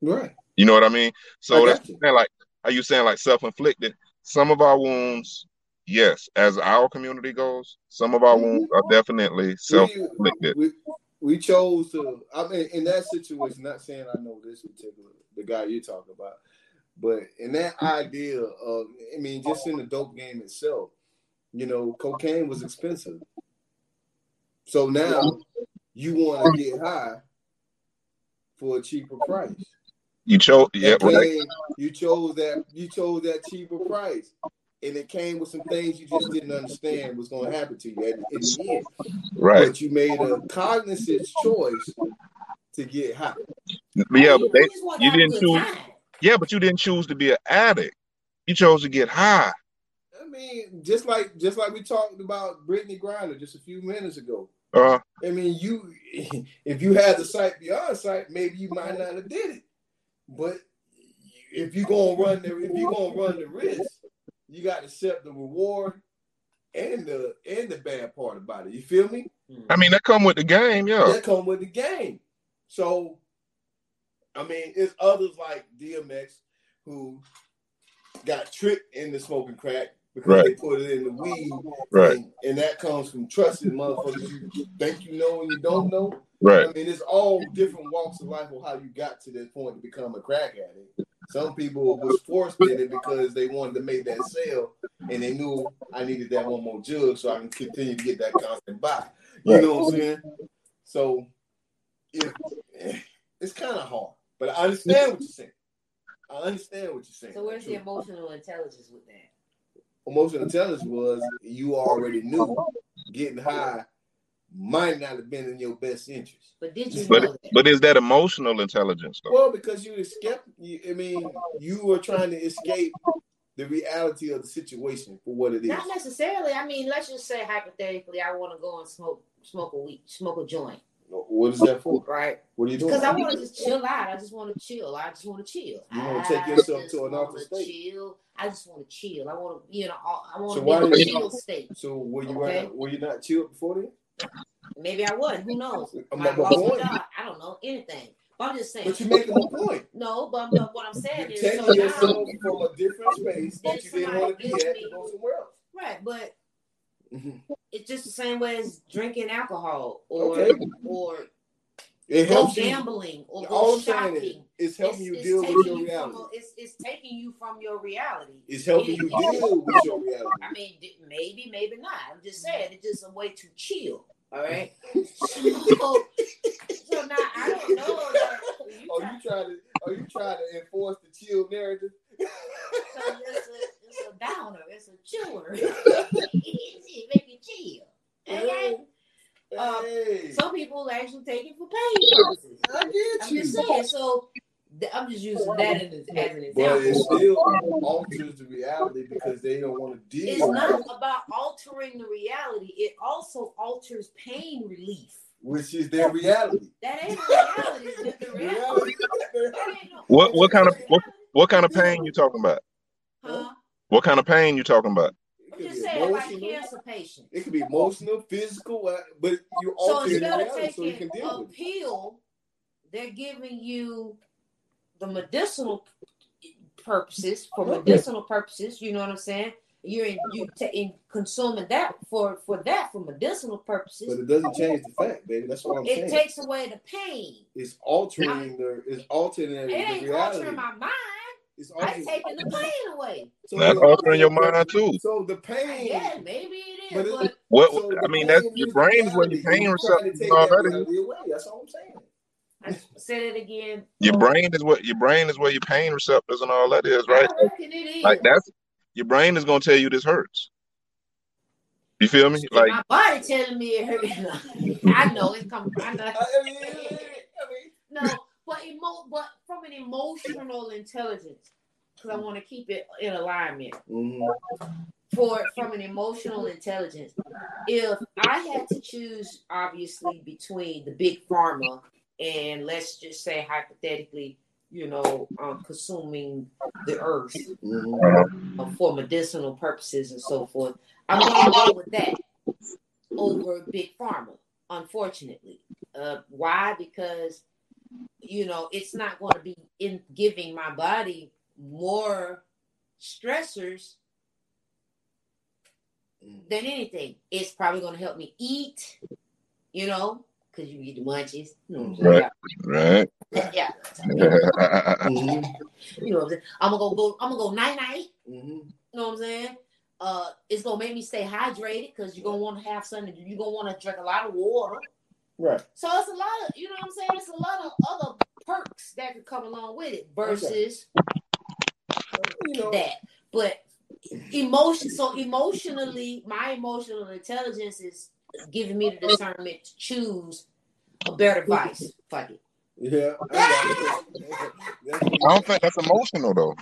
right. You know what I mean? So I that's you. like, are you saying like self-inflicted? Some of our wounds, yes, as our community goes, some of our Mhm. wounds are definitely self-inflicted. We, we chose to. I mean, in that situation, not saying I know this particular the guy you're talking about, but in that idea of, I mean, just in the dope game itself, you know, cocaine was expensive. So now you want to get high for a cheaper price. You chose, yeah, That right, you chose that you chose that cheaper price. And it came with some things you just didn't understand was going to happen to you at, in the end. right. But you made a cognizant choice to get high. But yeah, but they, just want to you didn't choose. time. Yeah, but you didn't choose to be an addict. You chose to get high. I mean, just like just like we talked about Brittney Griner just a few minutes ago. Uh, I mean, you if you had the sight beyond sight, maybe you might not have did it. But if you gonna run the if you gonna run the risk, you got to accept the reward and the and the bad part about it. You feel me? I mean, that come with the game, yeah. That come with the game. So, I mean, it's others like DMX who got tricked into smoking crack because Right. they put it in the weed, Right, and, and that comes from trusting motherfuckers you think you know and you don't know. Right, I mean, it's all different walks of life of how you got to this point to become a crack addict. Some people was forced in it because they wanted to make that sale, and they knew I needed that one more jug so I can continue to get that constant buy. You Right. know what I'm saying? So it, eh, it's kind of hard, but I understand what you're saying. I understand what you're saying. So where's the emotional intelligence with that? emotional intelligence was you already knew getting high might not have been in your best interest. But did you but know but is that emotional intelligence though? Well, because you escape. You, I mean, you were trying to escape the reality of the situation for what it is. Not necessarily. I mean, let's just say hypothetically, I want to go and smoke smoke a weed, smoke a joint, What is that for? right? What are you doing? Because I want to just chill out. I just want to chill. I just want to chill. You wanna take yourself to an wanna state. Chill. I just want to chill. I want to, you know, I want So to why be in a chill state. So were you Okay. not, were you not chilled before then? Maybe I would. Who knows? I'm Might not lost my going. job. I don't know anything. But I'm just saying. But you're making a point. No, but, but what I'm saying is, taking so now, yourself from a different space that you didn't want to be at to go somewhere else. right? But Mhm. it's just the same way as drinking alcohol or Okay. or It helps you. gambling or go All shopping. It's helping you deal with your reality. From it's, it's taking you from your reality. It's helping you deal with your reality. I mean, maybe, maybe not. I'm just saying it's just a way to chill. All right. so, so now I don't know. Like, you Are try- you trying to are you trying to enforce the chill narrative? so it's, a, it's a downer. It's a chiller. it make you chill. Okay? Uh, Hey. Some people actually take it for pain purposes. I get I'm you. just saying. So I'm just using that as, as an But it example. still alters the reality because they don't want to deal. It's with not it, about altering the reality. It also alters pain relief. which is their reality. That ain't reality. It's the reality. Reality. That ain't no What what kind of what what kind of pain you talking about? Huh? What kind of pain you talking about? It I'm could just be saying, like emotional. cancer patients. It could be emotional, physical, uh, but you So alter the instead of reality so you taking can deal a with it. pill, they're giving you the medicinal purposes for medicinal purposes. You know what I'm saying? You're in, you ta in consuming that for for that for medicinal purposes. But it doesn't change the fact, baby. That's what I'm It saying. takes away the pain. it's altering the it's altering It the ain't reality. altering my mind. It's I taking the pain away. So That's altering your mind too. So the pain. Yeah, maybe it is. But it- but What so I mean, that's your is brain is where reality. your pain You're trying to receptors take that that is. reality away. That's all I'm saying. I said it again. Your brain is what your brain is where your pain receptors and all that is, right? I reckon it is. Like that's your brain is gonna tell you this hurts. You feel me? Like my body telling me it hurts. I know it's coming. I know. I mean, I mean, No, but emo- but from an emotional intelligence, because I want to keep it in alignment. mhm. For from an emotional intelligence, if I had to choose, obviously between the big pharma and let's just say hypothetically, you know, um, consuming the earth Mhm. uh, for medicinal purposes and so forth, I'm going to go with that over big pharma. Unfortunately, uh, why? Because you know it's not going to be in giving my body more stressors than anything. It's probably going to help me eat, you know, because you get the munchies. You know what right. Yeah. Mhm. You know what I'm saying? I'm gonna go, go I'm gonna go night night. Mhm. You know what I'm saying? Uh, it's gonna make me stay hydrated because you're gonna want to have something. You're gonna want to drink a lot of water. Right. So it's a lot of, you know what I'm saying? It's a lot of other perks that could come along with it versus You know. that. But emotion, so emotionally, my emotional intelligence is giving me the discernment to choose a better vice. Fuck it. Yeah. I got it. That's what- I don't think that's emotional though.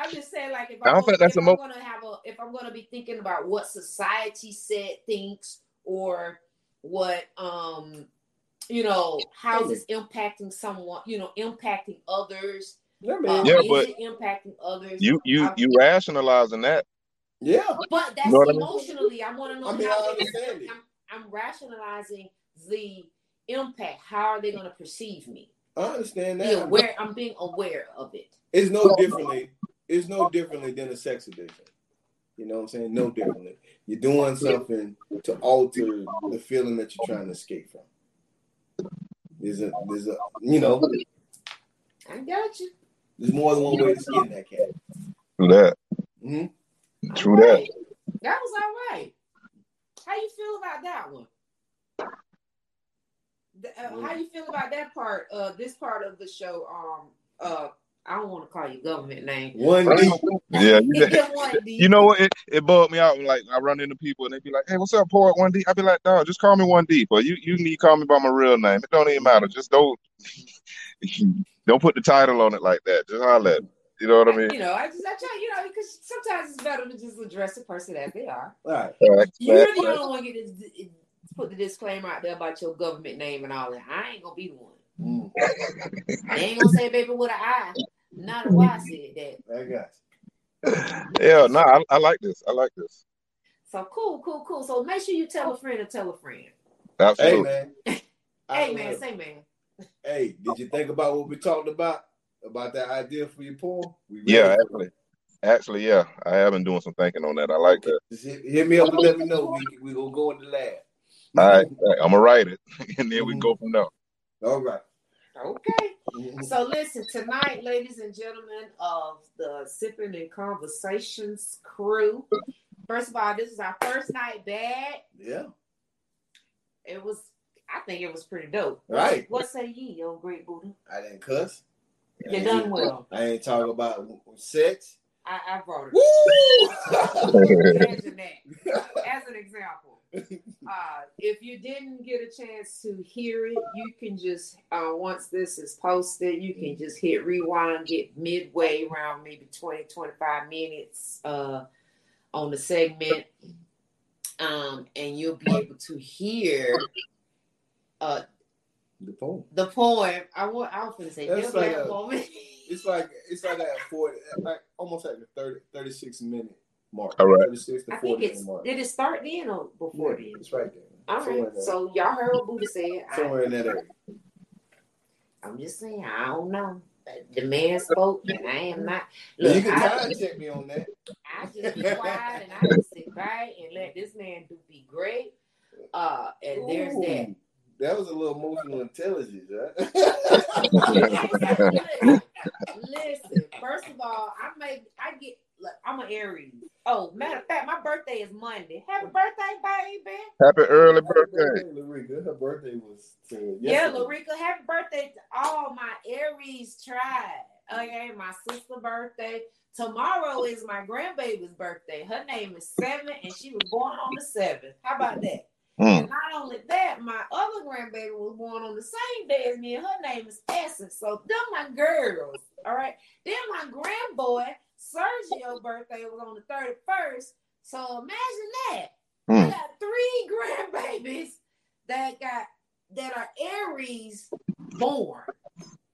I'm just saying, like, if I I'm, don't gonna, think that's if emo- I'm gonna have a, if I'm gonna be thinking about what society said thinks, or what, um, you know, how is this impacting someone, you know, impacting others? Yeah, Uh. Yeah, is but it impacting others? You you I'm- you rationalizing that. Yeah. but that's You know what I mean? emotionally. I want to know I mean, how I understand it. I'm, I'm rationalizing the impact. How are they going to perceive me? I understand Be that. aware. I'm being aware of it. It's no differently. It's no differently than a sex addiction. You know what I'm saying? No differently. You're doing something to alter the feeling that you're trying to escape from. There's a, there's a, you know, I got you. there's more than one way to skin that cat. True that. Mm-hmm. True All that. That was all right. How you feel about that one? The- uh, how you feel about that part? Uh, this part of the show. Um. Uh. I don't want to call you government name. One D. Yeah, you, one, D. you know what? It, it bugged me out when like I run into people and they be like, "Hey, what's up, Port One D?" I be like, "Dog, just call me One D." But you you need to call me by my real name. It don't even matter. Just don't don't put the title on it like that. Just holler. at me. You know what I mean? You know, I just I try. You know, because sometimes it's better to just address the person as they are. All right. Facts, You're facts, the only one get this, put the disclaimer out there about your government name and all that. I ain't gonna be the one. Mm, They ain't gonna say baby with an I. Not a Y said that. I got Yeah, no, I, I like this. I like this. So cool, cool, cool. So make sure you tell a friend to tell a friend. you. Hey, man. Hey don't man, know. say man. Hey, did you think about what we talked about? About that idea for your poem? We? Yeah, actually, actually, yeah, I have been doing some thinking on that. I like that. Just hit, hit me up and let me know. We we gonna go in the lab. All right, all right, I'm gonna write it, and then we go from there. All right. Okay. Mhm. So listen, tonight, ladies and gentlemen of the Sipping and Conversations crew. First of all, this is our first night back. Yeah. It was I think it was pretty dope. Right. What say ye, old great Buddha? I didn't cuss. You ain't- done well. I ain't talking about sex. I, I brought it. Woo! Imagine that. As an example, uh, if you didn't get a chance to hear it, you can just uh, once this is posted, you can just hit rewind, get midway around maybe 20, 25 minutes uh, on the segment, um, and you'll be able to hear uh, The poem. the poem. I want. I was gonna say That's like a- moment. It's like it's like at forty, like almost at the 30, 36 minute mark. All right. Thirty six to I think forty it's. mark. Did it start then or before Yeah, then? It's right there. All Somewhere right. there. So y'all heard what Buddha said. I, somewhere in that area. I'm just saying. I don't know. The man spoke, and I am not. Look, you can I, time check me on that. I just be quiet and I just sit back and let this man do be great. Uh, and there's that. That was a little emotional intelligence, right? Listen, listen, first of all, I make I get look, I'm an Aries. Oh, matter of fact, my birthday is Monday. Happy birthday, baby. Happy early birthday. Larica. Her birthday was uh, Yeah, yesterday. Larica, happy birthday to all my Aries tribe. Okay, my sister's birthday. Tomorrow is my grandbaby's birthday. Her name is Seven, and she was born on the seventh. How about that? Mm. And not only that, my other grandbaby was born on the same day as me, and her name is Essence. So them my girls. All right. Then my grandboy Sergio's birthday was on the 31st. So imagine that. I Mm. got three grandbabies that got that are Aries born.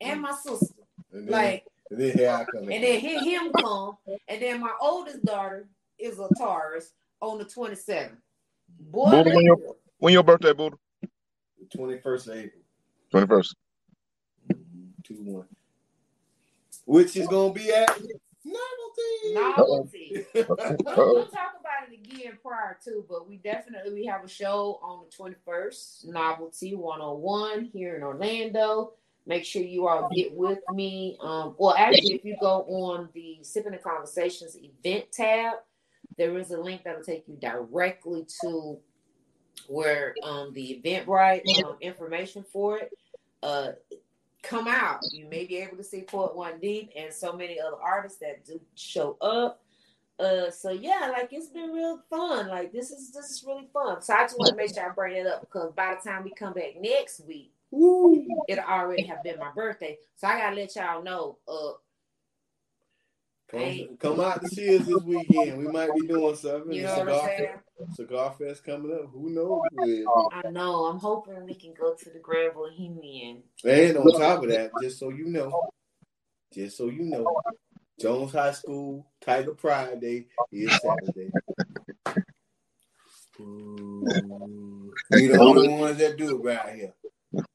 And my sister. And then, Like, and then here I come. and then hear him come. And then my oldest daughter is a Taurus on the 27th. Boy, Buddha, when your when your birthday, Buddha? twenty first of April, Twenty first. two one, which is gonna be at novelty. novelty. We'll, talk about it again prior to, but we definitely we have a show on the 21st, Novelty 101 here in Orlando. Make sure you all get with me. Um, well, actually, if you go on the Sipping and Conversations event tab, there is a link that'll take you directly to where um, the Eventbrite um, information for it uh, come out. You may be able to see Port One Deep and so many other artists that do show up. Uh, so yeah, like it's been real fun. Like this is this is really fun. So I just want to make sure I bring it up because by the time we come back next week, it'll already have been my birthday. So I gotta let y'all know. Uh. Come, come out to see us this weekend. We might be doing something. you know cigar, cigar fest coming up. Who knows? I know. I'm hoping we can go to the Grand Bohemian. And on top of that, just so you know, just so you know, Jones High School Tiger Pride Day is Saturday. Ooh. We the only ones that do it right here.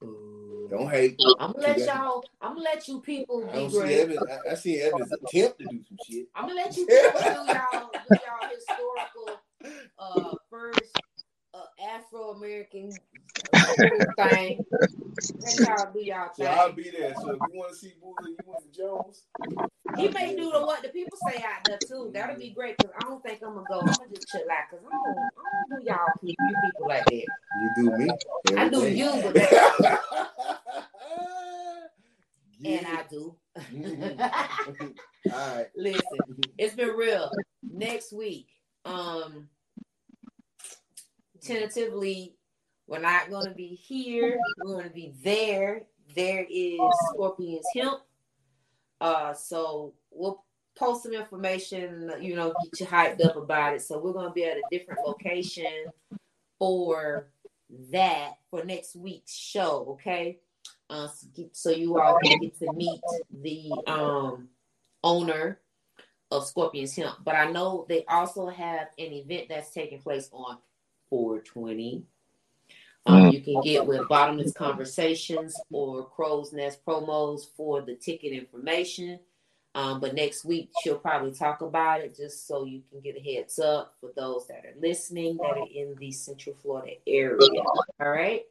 Ooh. Don't hate. I'm gonna let y'all. I'm gonna let you people I be see great. Evans. I, I see Evans attempt to do some shit. I'm gonna let you people do y'all do y'all historical uh first uh, Afro American thing. Let y'all do y'all So I'll thing. be there. So if you want to see Boozer, you want to Jones. He may do the what the people say out there too. That'll be great because I don't think I'm gonna go. I'm gonna just chill out because I don't, I don't do y'all pe- you people like that. You do me. I do you, but that, Yeah. and I do. All right. Listen, it's been real. Next week, um, tentatively, we're not going to be here. We're going to be there. There is Scorpion's Hemp. Uh, so we'll post some information. You know, get you hyped up about it. So we're going to be at a different location for that for next week's show. Okay. Uh, so, you all can get to meet the um owner of Scorpion's Hemp. But I know they also have an event that's taking place on 420. Um, Mm. You can get with Bottomless Conversations or Crow's Nest promos for the ticket information. Um, but next week she'll probably talk about it just so you can get a heads up for those that are listening that are in the Central Florida area. All right.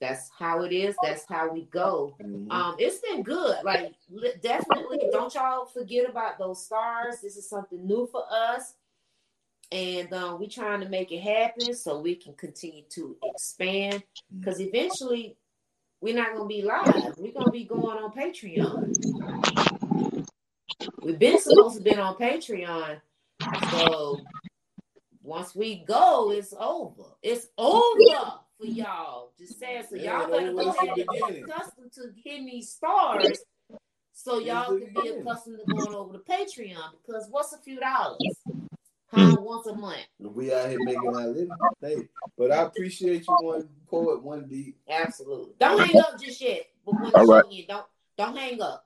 That's how it is. That's how we go. Mhm. Um, it's been good. Like definitely, don't y'all forget about those stars. This is something new for us, and um, we trying to make it happen so we can continue to expand. Because eventually, we're not gonna be live. We're gonna be going on Patreon. We've been supposed to been on Patreon, so once we go, it's over. It's over for y'all. Just saying. So Yeah, y'all better it go was ahead the and get accustomed to getting these stars. So y'all can be beginning. accustomed to going over to Patreon because what's a few dollars? Hmm. Huh? Once a month. We out here making our living. Hey, but I appreciate you one poet, one deep. Absolutely. Don't hang up just yet. But when the All show right. end, don't don't hang up.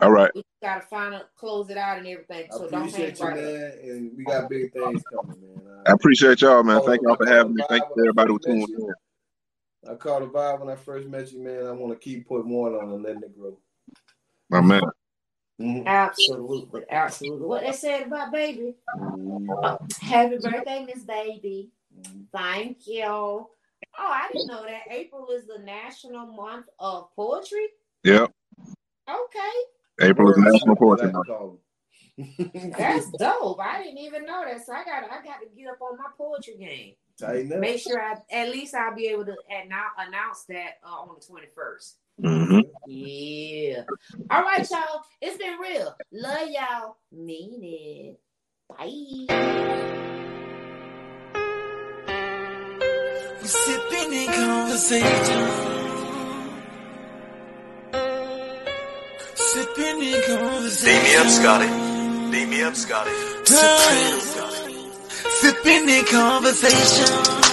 All right. We gotta find a close it out and everything. I So don't hang appreciate you, right up. man. And we got big things coming, man. I appreciate y'all, man. Thank y'all for having me. Thank you everybody who first met tuned in. I caught a vibe when I first met you, man. I want to keep putting more on and letting it grow. My man. Mhm. Absolutely, absolutely. What they said about baby. Uh, happy birthday, Miss Baby. Thank you. Oh, I didn't know that April is the national month of poetry. Yep. Okay, April is Wordsmith, National Poetry Month. that's dope. I didn't even know that. So I got I got to get up on my poetry game. Tighten up. Make sure I at least I'll be able to announce, announce that uh, on the twenty first. Mm-hmm. Yeah. All right, y'all. It's been real. Love y'all. Mean it. Bye. We sipping in conversation. Sipping in conversation. Beam me up, Scotty. Beam me up, Scotty. Sipping in conversation.